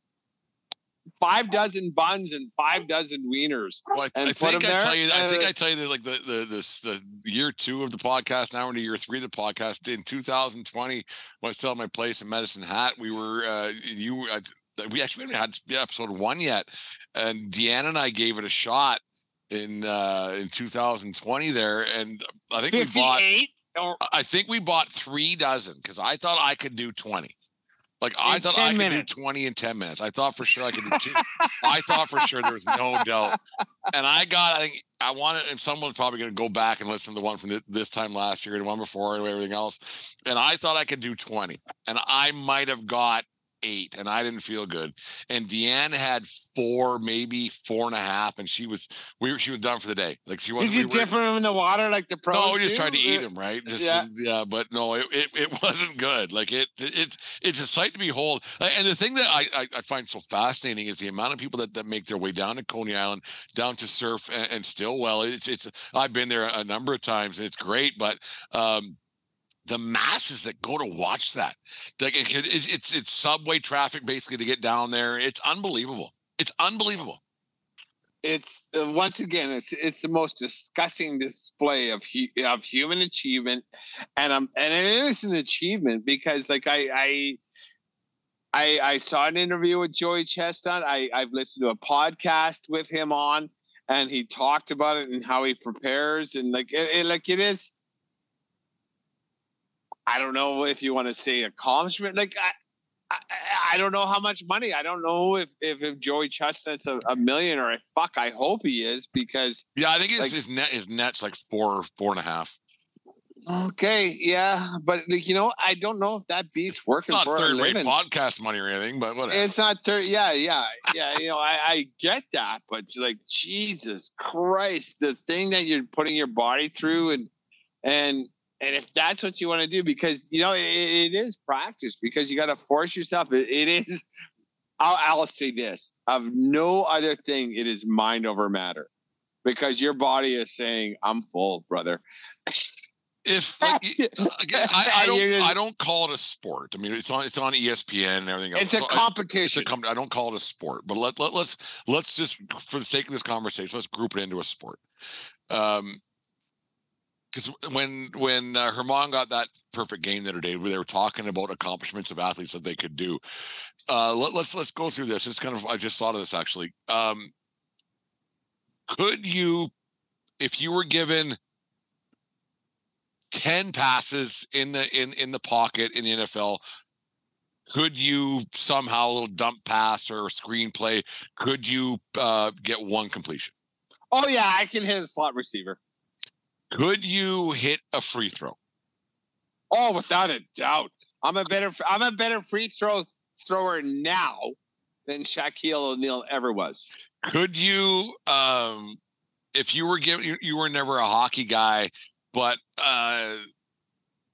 D: Five dozen buns and five dozen wieners.
C: Well, I,
D: And
C: I think I tell you. I think I tell you that like the the this the year two of the podcast, now into year three of the podcast. In 2020, when I selling my place in Medicine Hat, we were uh, you. Uh, we actually haven't had episode one yet, and Deanna and I gave it a shot in uh in 2020 there, and I think we bought.
D: 58
C: I think we bought three dozen because I thought I could do 20. Like I thought
D: 10
C: I could
D: minutes.
C: do 20 in 10 minutes. I thought for sure I could do two. [LAUGHS] I thought for sure there was no doubt. And I got, I think I wanted, and someone's probably going to go back and listen to the one from thi- this time last year and one before and everything else. And I thought I could do 20. And I might have got eight and I didn't feel good. And Deanne had four, maybe four and a half. And she was, we were, she was done for the day. Like she wasn't.
D: Did you
C: we were-
D: dip them in the water like the pros?
C: no, we just tried to eat him, right? Just
D: yeah.
C: yeah, but no, it, it, it [LAUGHS] wasn't good. Like it, it's it's a sight to behold. And the thing that I, I, I find so fascinating is the amount of people that, that make their way down to Coney Island, down to surf and, and Stillwell. It's it's I've been there a number of times. And it's great, but um, the masses that go to watch that, like it, it's it's it's subway traffic basically to get down there. It's unbelievable. It's unbelievable.
D: it's uh, once again it's it's the most disgusting display of hu- of human achievement and um and it is an achievement because like I I I, I saw an interview with Joey Chestnut. I, I've listened to a podcast with him on, and he talked about it and how he prepares and like it, it like it is. I don't know if you want to say accomplishment. Like I, I, I don't know how much money. I don't know if if, if Joey Chestnut's a, a millionaire. Fuck, I hope he is because
C: Yeah, I think his,
D: Like-
C: his net his net's like four four and a half.
D: okay, yeah, but like you know, I don't know if that beats
C: It's
D: working
C: not
D: for
C: third rate podcast money or anything, but whatever.
D: It's not third. Yeah, yeah, [LAUGHS] yeah. You know, I, I get that, but like Jesus Christ, the thing that you're putting your body through, and and and if that's what you want to do, because you know it, it is practice, because you got to force yourself. It, it is. I'll, I'll say this: of no other thing, it is mind over matter, because your body is saying, "I'm full, brother."
C: if like, [LAUGHS] again, I, I don't
D: just-
C: I don't call it a sport. I mean, it's on it's on ESPN and everything else.
D: It's a
C: So I- it's a
D: competition.
C: com- I don't call it a sport, but let, let let's let's just for the sake of this conversation, let's group it into a sport. Um, because when when uh, Germán got that perfect game the other day, where they were talking about accomplishments of athletes that they could do. Uh, let, let's let's go through this. It's kind of I just thought of this actually. Um, could you, if you were given 10 passes in the in in the pocket in the NFL could you somehow a little dump pass or screenplay could you uh, get one completion
D: oh yeah, I can hit a slot receiver.
C: Could you hit a free throw
D: Oh, without a doubt. I'm a better I'm a better free throw thrower now than Shaquille O'Neal ever was.
C: could you um if you were given you, were never a hockey guy but uh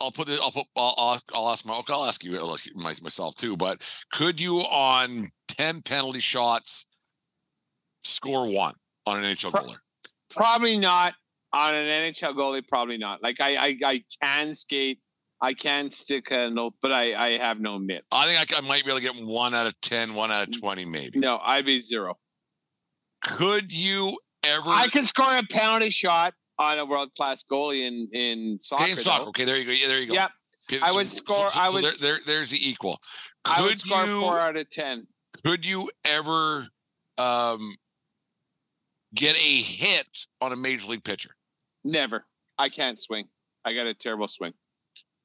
C: I'll put it. I'll put. I'll, I'll, I'll ask my. I'll ask you. I'll ask myself too. But could you, on ten penalty shots, score one on an NHL
D: Pro-
C: goaler?
D: Probably not on an NHL goalie. Probably not. Like I I, I can skate. I can stick a note, but I I have no mitt.
C: I think I might be able to get one out of 10, one out of twenty, maybe.
D: No, I'd be zero.
C: Could you ever?
D: I can score a penalty shot on a world class goalie in in soccer.
C: okay, in soccer.
D: though.
C: Okay, there you go. Yeah, there you go.
D: Yep.
C: Okay,
D: I would score- I would-
C: there, there, there's the equal.
D: I would
C: Could
D: score
C: you?
D: four out of ten.
C: could you ever um, get a hit on a major league pitcher?
D: Never. I can't swing. I got a terrible swing.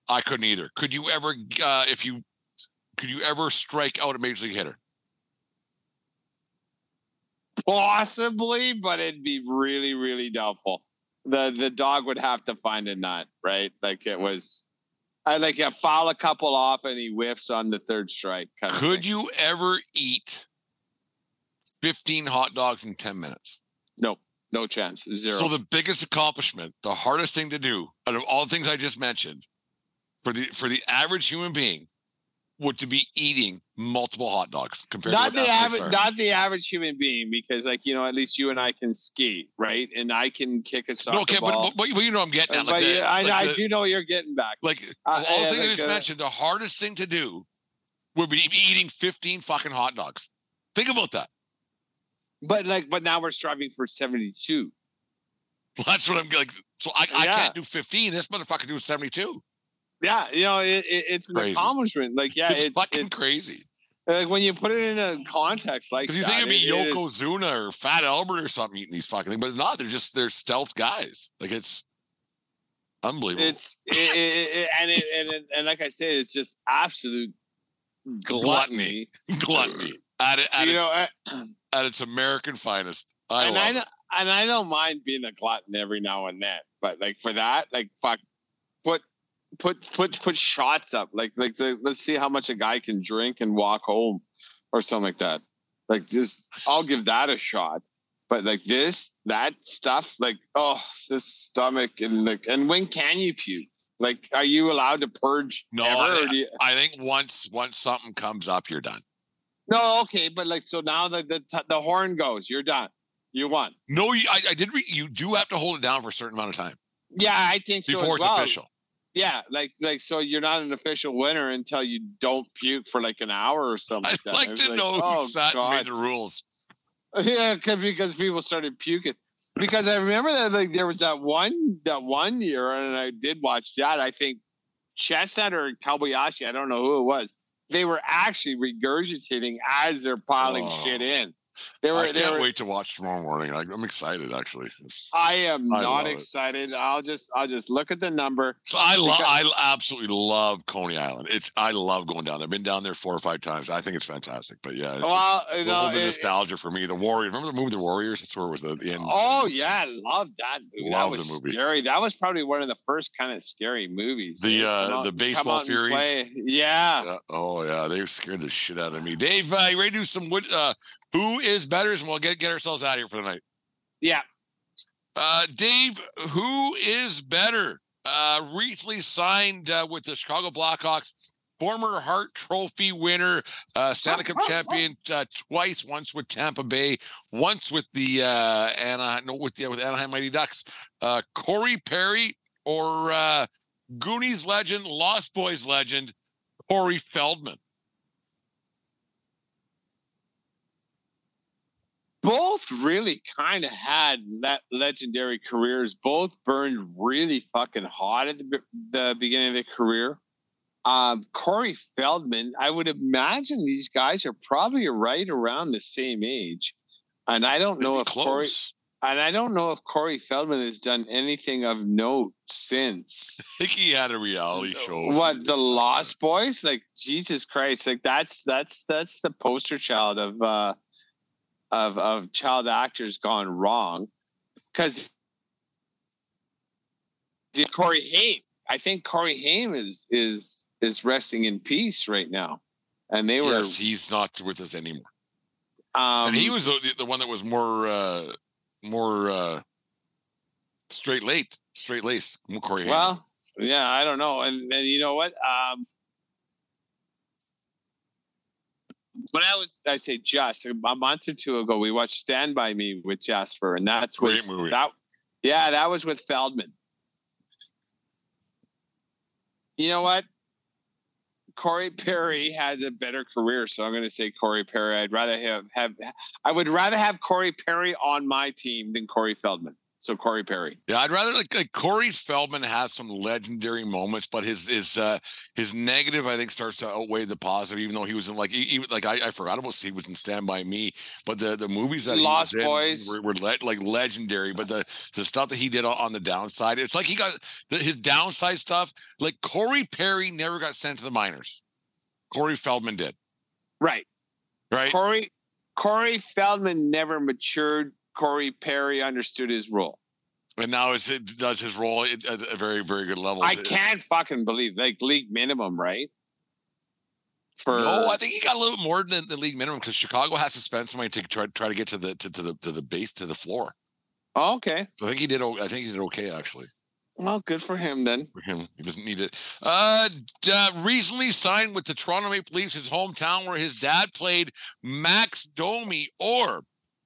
C: I couldn't either. Could you ever, uh, if you, could you ever strike out a major league hitter?
D: Possibly, but it'd be really, really doubtful. The the dog would have to find a nut, right? Like it was I like a foul a couple off and he whiffs on the third strike. Kind of
C: Could
D: thing.
C: you ever eat 15 hot dogs in 10 minutes?
D: No, no chance. Zero.
C: So the biggest accomplishment, the hardest thing to do out of all the things I just mentioned for the for the average human being would to be eating multiple hot dogs compared
D: not
C: to
D: the average
C: are.
D: not the average human being, because like you know, at least you and I can ski right? And I can kick a soccer
C: No, okay, but,
D: ball.
C: but, but you know I'm getting at.
D: but
C: Like the-
D: yeah, I,
C: like
D: I
C: the-
D: do know what you're getting back.
C: Like
D: Uh,
C: all the things I just
D: uh,
C: mentioned, the hardest thing to do would be eating 15 fucking hot dogs. Think about that.
D: But like, but now we're striving for 72.
C: That's what I'm like. So I, I
D: Yeah.
C: can't do 15. This motherfucker doing 72.
D: Yeah, you know, it, it, it's an
C: Crazy.
D: accomplishment. Like, yeah,
C: it's,
D: it's,
C: fucking
D: it's
C: crazy.
D: like when you put it in a context like
C: Because you think it'd be
D: it- it
C: Yoko Zuna or Fat Albert or something eating these fucking things, but it's not. They're just they're stealth guys. Like it's unbelievable.
D: it's it, it, it, and it, and it, and like I said, it's just absolute gluttony. [LAUGHS]
C: Gluttony at, it, at,
D: you
C: its,
D: know,
C: at its American finest. I
D: and
C: love
D: I
C: it.
D: don't- and I don't mind being a glutton every now and then, but like for that, like fuck, put put put put shots up. Like like the, let's see how much a guy can drink and walk home, or something like that. Like just I'll give that a shot. But like this, that stuff, like oh, this stomach and like and when can you puke? Like, are you allowed to purge?
C: No,
D: ever,
C: I think-
D: you-
C: I think once once something comes up, you're done.
D: No, okay, but like so now the the, the horn goes, you're done, you won.
C: No, I, I did. Re- you do have to hold it down for a certain amount of time
D: Yeah, I think so as
C: before it's
D: well.
C: official.
D: Yeah, like like so you're not an official winner until you don't puke for like an hour or something
C: I'd
D: like that.
C: like to know
D: oh,
C: who sat and made
D: God.
C: the rules. [LAUGHS]
D: Yeah, 'cause- because people started puking. Because I remember that like there was that one that one year, and I did watch that. I think Chestnut or Kobayashi, I don't know who it was. They were actually regurgitating as they're piling
C: Oh.
D: shit in. They were.
C: I can't
D: were
C: wait to watch tomorrow morning. Like, I'm excited actually.
D: I am
C: I
D: not
C: love it.
D: excited. I'll just I'll just look at the number.
C: So I love, I absolutely love Coney Island. It's, I love going down. there. I've been down there four or five times. I think it's fantastic. But yeah, it's
D: Well,
C: a
D: you
C: little bit
D: it-
C: nostalgia for me. The Warriors. Remember the movie The Warriors? That's where it was the, the end.
D: Oh yeah, I love that movie.
C: Love
D: that
C: the movie.
D: scary. That was probably one of the first kind of scary movies.
C: The, uh, the Baseball Furies.
D: Yeah.
C: Yeah. Oh yeah, they scared the shit out of me. Dave, uh, you ready to do some wood? Uh, who is better? And we'll get get ourselves out of here for the night.
D: Yeah.
C: Uh, Dave, who is better? Uh, recently signed uh, with the Chicago Blackhawks. Former Hart Trophy winner, uh, Stanley Cup [LAUGHS] champion uh, twice. Once with Tampa Bay, once with the uh, Anaheim, no, with the with Anaheim Mighty Ducks. Uh, Corey Perry or uh, Goonies legend, Lost Boys legend, Corey Feldman.
D: Both really kind of had that legendary careers. Both burned really fucking hot at the, be- the beginning of their career. Um, Corey Feldman, I would imagine these guys are probably right around the same age. And I don't know
C: Maybe
D: if Corey and I don't know if Corey Feldman has done anything of note since. [LAUGHS]
C: I think he had a reality show.
D: What the Lost Boys? Like Jesus Christ! Like that's that's that's the poster child of uh of of child actors gone wrong. Because Corey Haim, I think Corey Haim is is is resting in peace right now, and they were
C: yes, he's not with us anymore.
D: Um,
C: and he was the, the one that was more uh more uh straight late, straight laced. Corey. Haim.
D: Well, yeah, I don't know. And and you know what? Um when I was I say just a month or two ago, we watched Stand By Me with Jasper, and that's
C: Great movie.
D: that yeah, that was with Feldman. You know what? Corey Perry had a better career, so I'm going to say Corey Perry. I'd rather have have I would rather have Corey Perry on my team than Corey Feldman. So Corey Perry.
C: Yeah, I'd rather like, like Corey Feldman has some legendary moments, but his his uh his negative I think starts to outweigh the positive. Even though he was in like he, he- like I, I forgot about he was in Stand by Me, but the the movies that
D: Lost
C: he was in
D: Boys.
C: were, were le- like legendary. But the the stuff that he did on, on the downside, it's like he got the, his downside stuff. Like Corey Perry never got sent to the minors. Corey Feldman did,
D: Right.
C: right?
D: Corey Corey Feldman never matured. Corey Perry understood his role.
C: and now it's, it does his role at a very very good level.
D: I can't fucking believe like league minimum, right? For
C: No, I think he got a little more than the league minimum because Chicago has to spend some money to try, try to get to the to, to the to the base to the floor.
D: Oh, okay.
C: So I think he did. I think he did okay actually
D: Well, good for him then.
C: for him. He doesn't need it. Uh, uh, recently signed with the Toronto Maple Leafs, his hometown where his dad played, Max Domi, or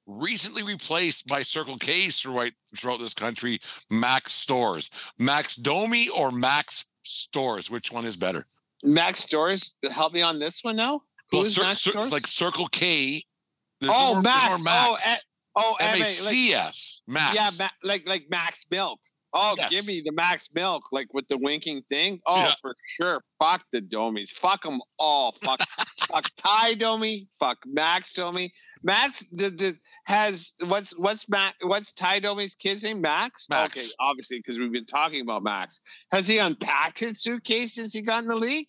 C: recently replaced by Circle K throughout throughout this country, Mac's Stores. Max Domi or Mac's Stores? Which one is better?
D: Mac's Stores, help me on this one now. Who
C: Well,
D: is
C: Cir-
D: Max
C: Cir- it's like Circle K. There's
D: oh,
C: more-
D: Max.
C: more Max.
D: Oh, eh, oh,
C: M
D: M-A,
C: A C S. Max.
D: Yeah, ma- like like Mac's Milk. Oh,
C: Yes.
D: give me the Mac's Milk, like with the winking thing. Oh,
C: Yeah.
D: for sure. Fuck the Domies. Fuck them all. Fuck, [LAUGHS] fuck Ty Domi. Fuck Max Domi. Max the, the, has what's what's Max what's Ty Domi's kid's name? Max.
C: Max.
D: Okay, obviously because we've been talking about Max. Has he unpacked his suitcase since he got in the league?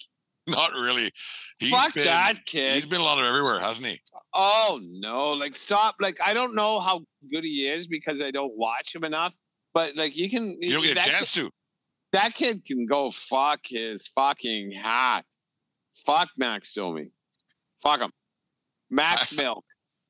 C: Not really. He's
D: Fuck
C: been,
D: that kid.
C: He's been a lot of everywhere, hasn't he?
D: Oh no! Like stop! Like I don't know how good he is because I don't watch him enough. But like you can,
C: You don't get a chance
D: kid,
C: to.
D: That kid can go fuck his fucking hat. Fuck Max Domi. Fuck him. Max [LAUGHS] Milk.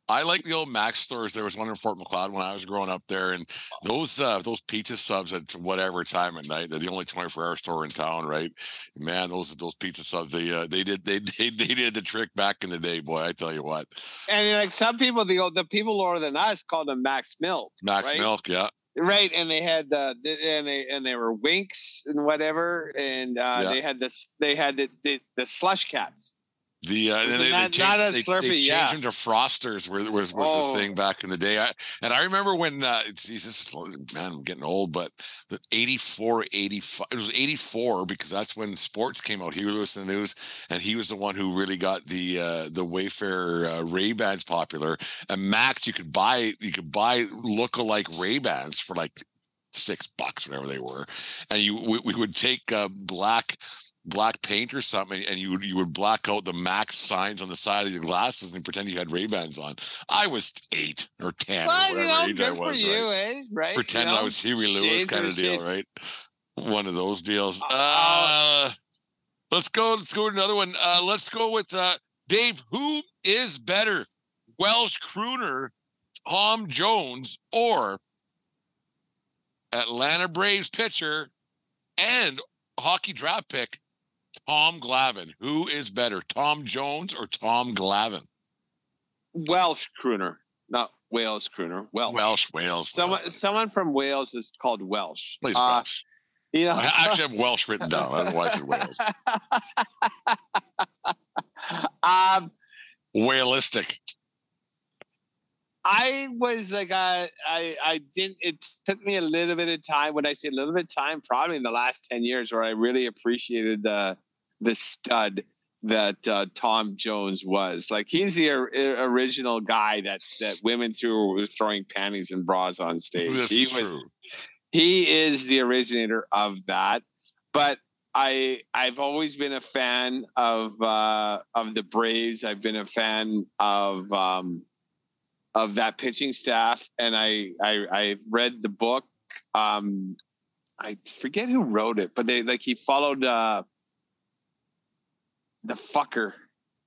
C: I like the old Mac's stores. There was one in Fort Macleod when I was growing up there, and those uh, those pizza subs at whatever time at night. They're the only twenty four hour store in town, right? Man, those those pizza subs they uh, they did they, [LAUGHS] they they did the trick back in the day, boy. I tell you what,
D: And like some people, the the people older than us called them Mac's Milk.
C: Max
D: right?
C: Milk, yeah.
D: Right, and they had the and they and they were winks and whatever, and uh,
C: Yeah.
D: they had this they had the, the the slush cats.
C: The uh, and then they,
D: Not-
C: they changed,
D: a
C: they,
D: Slurpee,
C: they changed
D: yeah.
C: them to Frosters, where was was
D: Oh.
C: the thing back in the day. I, and I remember when uh, it's Jesus, man, I'm getting old, but the 84, 85, it was 84 because that's when sports came out. He was in the news, and he was the one who really got the uh, the Wayfarer uh, Ray Bans popular. And Max, you could buy you could buy look-alike Ray Bans for like six bucks, whatever they were, and you we, we would take uh, black black paint or something, and you would you would black out the Max signs on the side of your glasses and pretend you had Ray Bans on. I was eight or ten
D: Well,
C: or
D: you know,
C: age I was.
D: you,
C: right?
D: eh? Right?
C: Pretend
D: you know?
C: I was Huey Lewis kind of deal,
D: shades.
C: right? One of those deals.
D: Uh,
C: Uh, let's go. Let's go to another one. Uh, let's go with uh, Dave. Who is better, Welsh crooner Tom Jones or Atlanta Braves pitcher and hockey draft pick Tom Glavine? Who is better, Tom Jones or Tom Glavine?
D: Welsh crooner, not Wales crooner. Welsh.
C: Welsh, Wales.
D: Someone, someone from Wales is called Welsh.
C: Please,
D: Uh,
C: Welsh.
D: you know,
C: I actually have Welsh written down. I don't know why I said Wales. [LAUGHS]
D: um,
C: Whalistic.
D: I was like, uh, I, I didn't. It took me a little bit of time. When I say a little bit of time, probably in the last ten years, where I really appreciated the the stud that uh, Tom Jones was. Like he's the or- original guy that that women threw were throwing panties and bras on stage.
C: This
D: he
C: is
D: was
C: true.
D: he is the originator of that but i i've always been a fan of uh of the braves i've been a fan of um of that pitching staff and i i i read the book um i forget who wrote it but they like he followed uh the fucker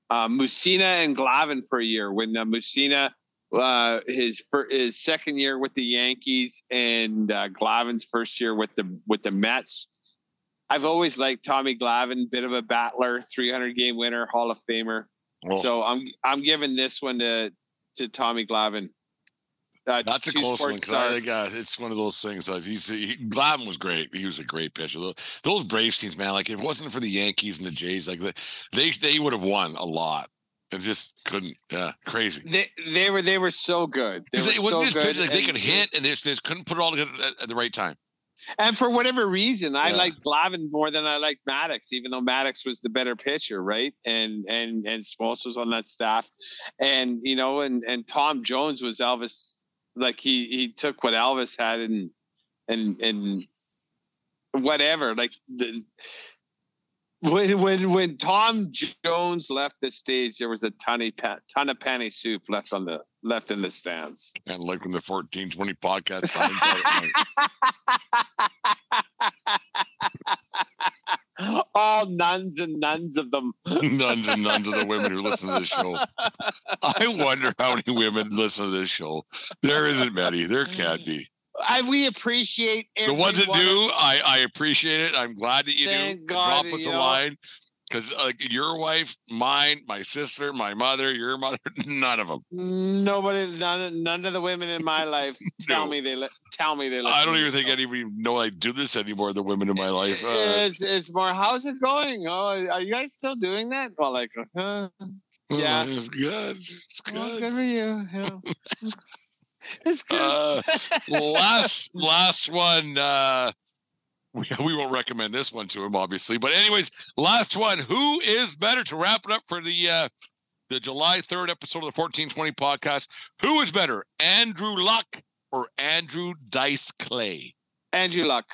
D: uh Mussina and Glavine for a year when uh, Mussina uh, his fir- his second year with the Yankees and uh, Glavine's first year with the with the Mets. I've always liked Tommy Glavine, bit of a battler, 300 game winner, Hall of Famer.
C: Well,
D: So I'm I'm giving this one to to Tommy Glavine. Uh,
C: that's a close one because I think uh, it's one of those things. Uh, he's he, Glavine was great. He was a great pitcher. Those, those Braves teams, man. Like if it wasn't for the Yankees and the Jays, like the, they they would have won a lot. It just couldn't. Yeah, crazy.
D: They they were they were so good. They
C: Because
D: were
C: it wasn't
D: so
C: just
D: good,
C: pitchers, like they could hit and they just, they just couldn't put it all together at, at the right time.
D: And for whatever reason, I
C: Yeah.
D: like Glavine more than I like Maddux, even though Maddux was the better pitcher, right? And and and Smoltz was on that staff, and you know, and and Tom Jones was Elvis. Like he he took what Elvis had and and and whatever. Like the when when when Tom Jones left the stage, there was a ton of ton of panty soup left on the left in the stands.
C: And like when the fourteen twenty podcast signed. [LAUGHS]
D: All nuns and nuns of them. [LAUGHS]
C: nuns and nuns of the women who listen to this show. I wonder how many women listen to this show. There isn't many. There can't be.
D: I, we appreciate
C: The ones that do,
D: of-
C: I, I appreciate it. I'm glad that you
D: Thank
C: do.
D: God,
C: Drop us a line. Because like your wife, mine, my sister, my mother, your mother, [LAUGHS] none of them.
D: Nobody, none, none of the women in my life [LAUGHS] tell
C: No.
D: me they li- tell me they.
C: I don't even think
D: show.
C: any of you know I do this anymore. The women in my life. Uh,
D: It's, it's more. How's it going? Oh, are you guys still doing that? Well, like, uh, yeah.
C: It's good. It's
D: well,
C: good.
D: good for you. yeah. [LAUGHS] it's good.
C: Uh, last last one. Uh, we, [LAUGHS] we won't recommend this one to him, obviously. But anyways, last one. Who is better to wrap it up for the uh, the July third episode of the fourteen twenty podcast? Who is better, Andrew Luck or Andrew Dice Clay?
D: Andrew Luck.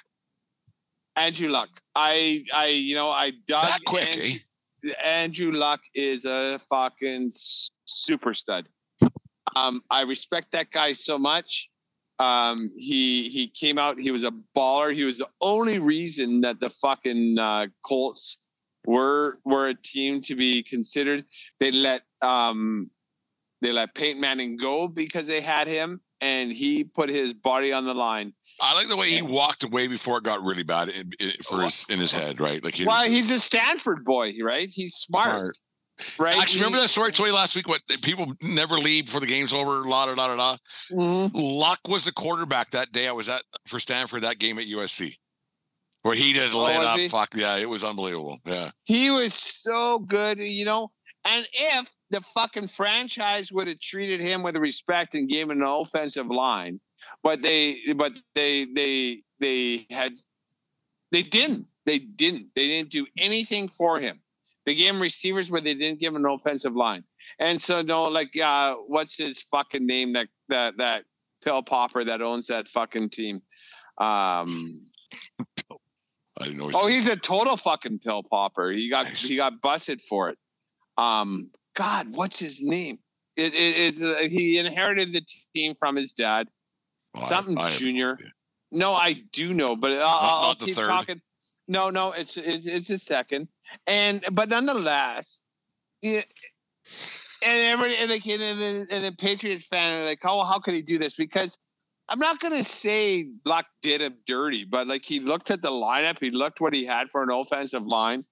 D: Andrew Luck. I, I, you know, I dug.
C: That quick,
D: Andrew-
C: eh?
D: Andrew Luck is a fucking super stud. Um, I respect that guy so much. Um, he he came out. He was a baller. He was the only reason that the fucking uh, Colts were were a team to be considered. They let um, they let Peyton Manning go because they had him, and he put his body on the line.
C: I like the way he walked away before it got really bad in, in, for his in his head, right? Like he
D: Well,
C: was
D: he's a Stanford boy, right? He's smart,
C: smart.
D: Right?
C: Actually, remember that story I told you last week? What people never leave before the game's over. La da da da da.
D: Mhm.
C: Luck was the quarterback that day. I was at for Stanford that game at USC, where he just
D: Oh,
C: lit up.
D: he?
C: Fuck yeah, it was unbelievable. Yeah,
D: He was so good, you know. And if the fucking franchise would have treated him with respect and gave him an offensive line, but they, but they, they, they had, they didn't. They didn't. They didn't do anything for him. They gave him receivers, but they didn't give him an offensive line. And so, no, like, uh, what's his fucking name? That that that pill popper that owns that fucking team. Um,
C: I didn't know.
D: Oh, he's a total fucking pill popper. He got
C: Nice.
D: he got busted for it. Um, God, what's his name? It, it, it uh, he inherited the team from his dad,
C: Well,
D: something
C: I have-
D: junior. No, I do know, but I'll,
C: Not-
D: I'll
C: not the
D: keep
C: third.
D: talking. No, no, it's it's it's his second, and but nonetheless, yeah, and everybody and like and then and then Patriots fan are like, oh, how could he do this? Because I'm not gonna say Luck did him dirty, but like he looked at the lineup, he looked what he had for an offensive line,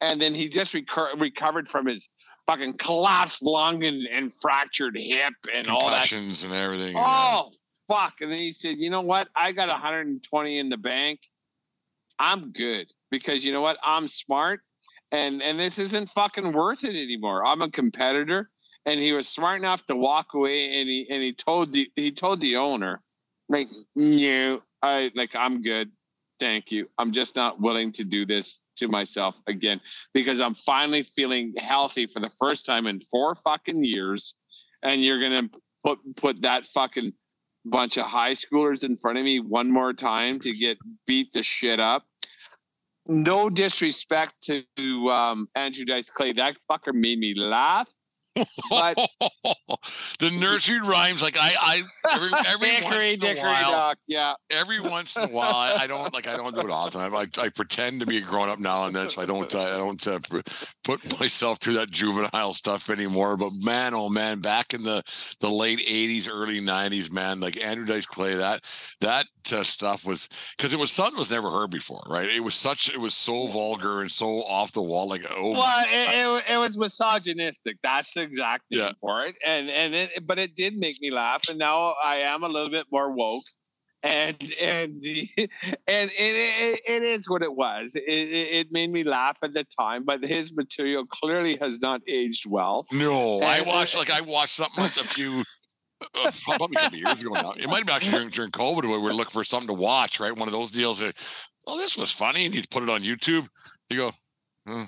D: and then he just recur- recovered from his fucking collapsed lung and, and fractured hip and all that
C: and everything. yeah.
D: Oh fuck! And then he said, "You know what? I got 120 in the bank. I'm good because you know what? I'm smart, and and this isn't fucking worth it anymore. I'm a competitor." And he was smart enough to walk away, and he and he told the he told the owner, like, "No, I like I'm good, thank you. I'm just not willing to do this to myself again because I'm finally feeling healthy for the first time in four fucking years, and you're gonna put put that fucking bunch of high schoolers in front of me one more time to get beat the shit up. No disrespect to um, Andrew Dice Clay. That fucker made me laugh. But [LAUGHS]
C: the nursery rhymes, like I, I every, [LAUGHS] every
D: Dickory,
C: once in a while,
D: yeah.
C: every once in a while, I, don't like I don't do it often. I, I, I pretend to be a grown up now and then, so I don't uh, I don't uh, put myself through that juvenile stuff anymore. But man, oh man, back in the the late '80s, early '90s, man, like Andrew Dice Clay, that that stuff was because it was something was never heard before, right? It was such it was so vulgar and so off the wall, like oh.
D: Well, it, it, it was misogynistic. That's the exact name
C: Yeah.
D: for it. And and it, but it did make me laugh. And now I am a little bit more woke. And and [LAUGHS] and it, it, it is what it was. It, it, made me laugh at the time, but his material clearly has not aged well.
C: No, I watched like I watched something like a few. Uh, probably a couple years ago now. It might have been actually during, during COVID where we were looking for something to watch, right? One of those deals. That, oh, this was funny, and you put it on YouTube. You go, "Oh,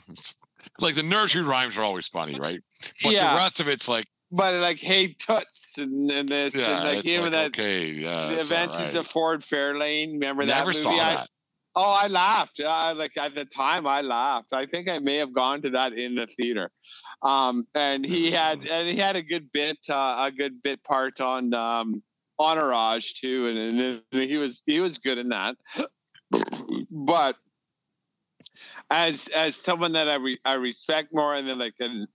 C: like the nursery rhymes are always funny, right? But
D: Yeah.
C: the rest of it's like,
D: But like, hey, toots and, and this
C: yeah,
D: and like even
C: like,
D: that
C: okay, yeah,
D: the Adventures
C: right.
D: of Ford Fairlane. Remember that
C: Never
D: movie?
C: saw
D: I-
C: that.
D: Oh, I laughed. Uh, like at the time, I laughed. I think I may have gone to that in the theater. Um, and he had and he had a good bit, uh, a good bit part on um, Entourage too, and, and he was he was good in that. but as as someone that I re, I respect more, and then like and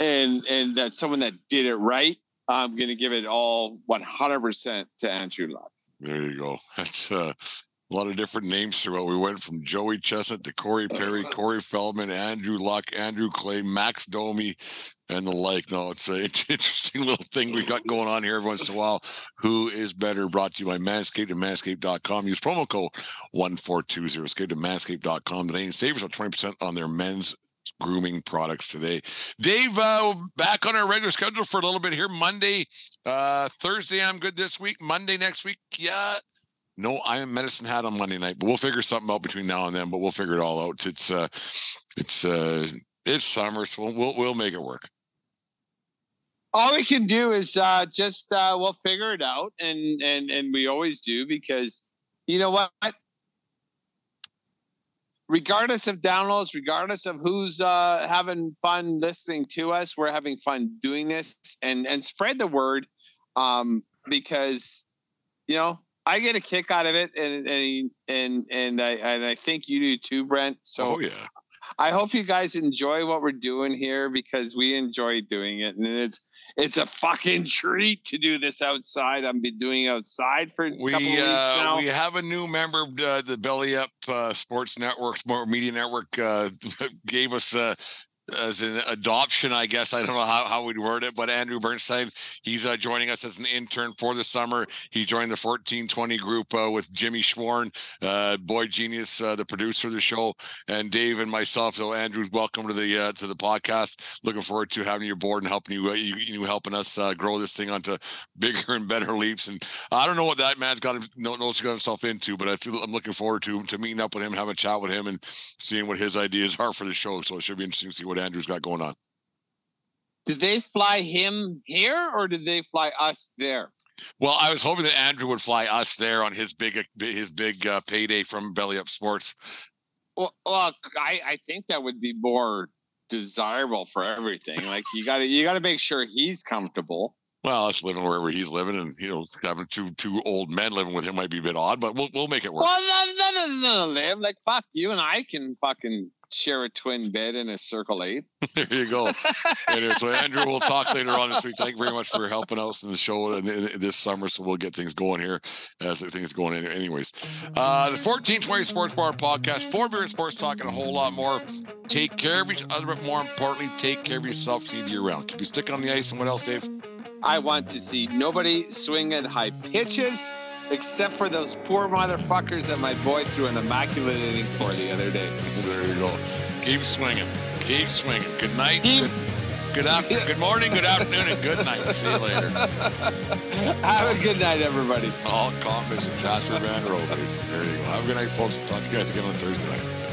D: and and that someone that did it right, I'm gonna give it all 100 percent to Andrew Luck.
C: There you go. That's uh, a lot of different names throughout. We went from Joey Chestnut to Corey Perry, Corey Feldman, Andrew Luck, Andrew Clay, Max Domi, and the like. No, it's an [LAUGHS] interesting little thing we've got going on here every once in a while. Who is better? Brought to you by Manscaped and Manscaped.com. Use promo code 1420. Escape to Manscaped.com today and save yourself 20% on their men's grooming products today. Dave, uh, back on our regular schedule for a little bit here. Monday, uh, Thursday, I'm good this week. Monday next week, yeah. No, I am medicine hat on Monday night, but we'll figure something out between now and then. But we'll figure it all out. It's uh, it's uh, it's summer, so we'll we'll, we'll make it work.
D: all we can do is uh, just uh, we'll figure it out, and and and we always do because you know what. regardless of downloads, regardless of who's uh, having fun listening to us, we're having fun doing this and and spread the word um, because you know I get a kick out of it, and and and and I and I think you do too, Brent. So
C: oh yeah.
D: I hope you guys enjoy what we're doing here because we enjoy doing it, and it's it's a fucking treat to do this outside. I've been doing outside for a
C: we
D: couple of weeks
C: uh,
D: now.
C: we have a new member uh, the belly up uh, sports network Smart media network uh, [LAUGHS] gave us uh, as an adoption i guess. I don't know how, how we'd word it but andrew bernstein he's uh, joining us as an intern for the summer. He joined the 1420 group uh, with jimmy schworn uh, boy genius uh, the producer of the show and dave and myself. So andrew's welcome to the uh, to the podcast. Looking forward to having you aboard and helping you uh, you, you helping us grow this thing onto bigger [LAUGHS] and better leaps. And I don't know what that man's got no knows got himself into, but I feel I'm looking forward to to meeting up with him, having a chat with him, and seeing what his ideas [LAUGHS] are for the show. So it should be interesting to see what Andrew's got going on.
D: did they fly him here or did they fly us there?
C: Well, I was hoping that Andrew would fly us there on his big his big uh, payday from Belly Up Sports.
D: Well, well, I I think that would be more desirable for everything. Like you got to you got to make sure he's comfortable.
C: Well, us living wherever he's living, and you know, having two two old men living with him might be a bit odd, but we'll we'll make it work.
D: Well, no, no, no, no, no, live like fuck you and I can fucking share a twin bed in a circle eight. [LAUGHS]
C: there you go. anyway, so Andrew, we'll talk later on this week. Thank you very much for helping us in the show in, this summer. So we'll get things going here as things going in. Anyways, uh, the 1420 Sports Bar podcast, four beer and sports talk, and a whole lot more. Take care of each other, but more importantly, take care of yourself to year round. Keep you sticking on the ice. And what else, Dave?
D: I want to see nobody swing at high pitches except for those poor motherfuckers that my boy threw an immaculate inning for the other day.
C: There you go. Keep swinging. Keep swinging. Good night.
D: Keep-
C: Good, good afternoon. [LAUGHS] Good morning. Good afternoon. And good night. See you later. [LAUGHS]
D: Have a good night, everybody.
C: All comments of Jasper Van Robes. There you go. Have a good night, folks. Talk to you guys again on Thursday night.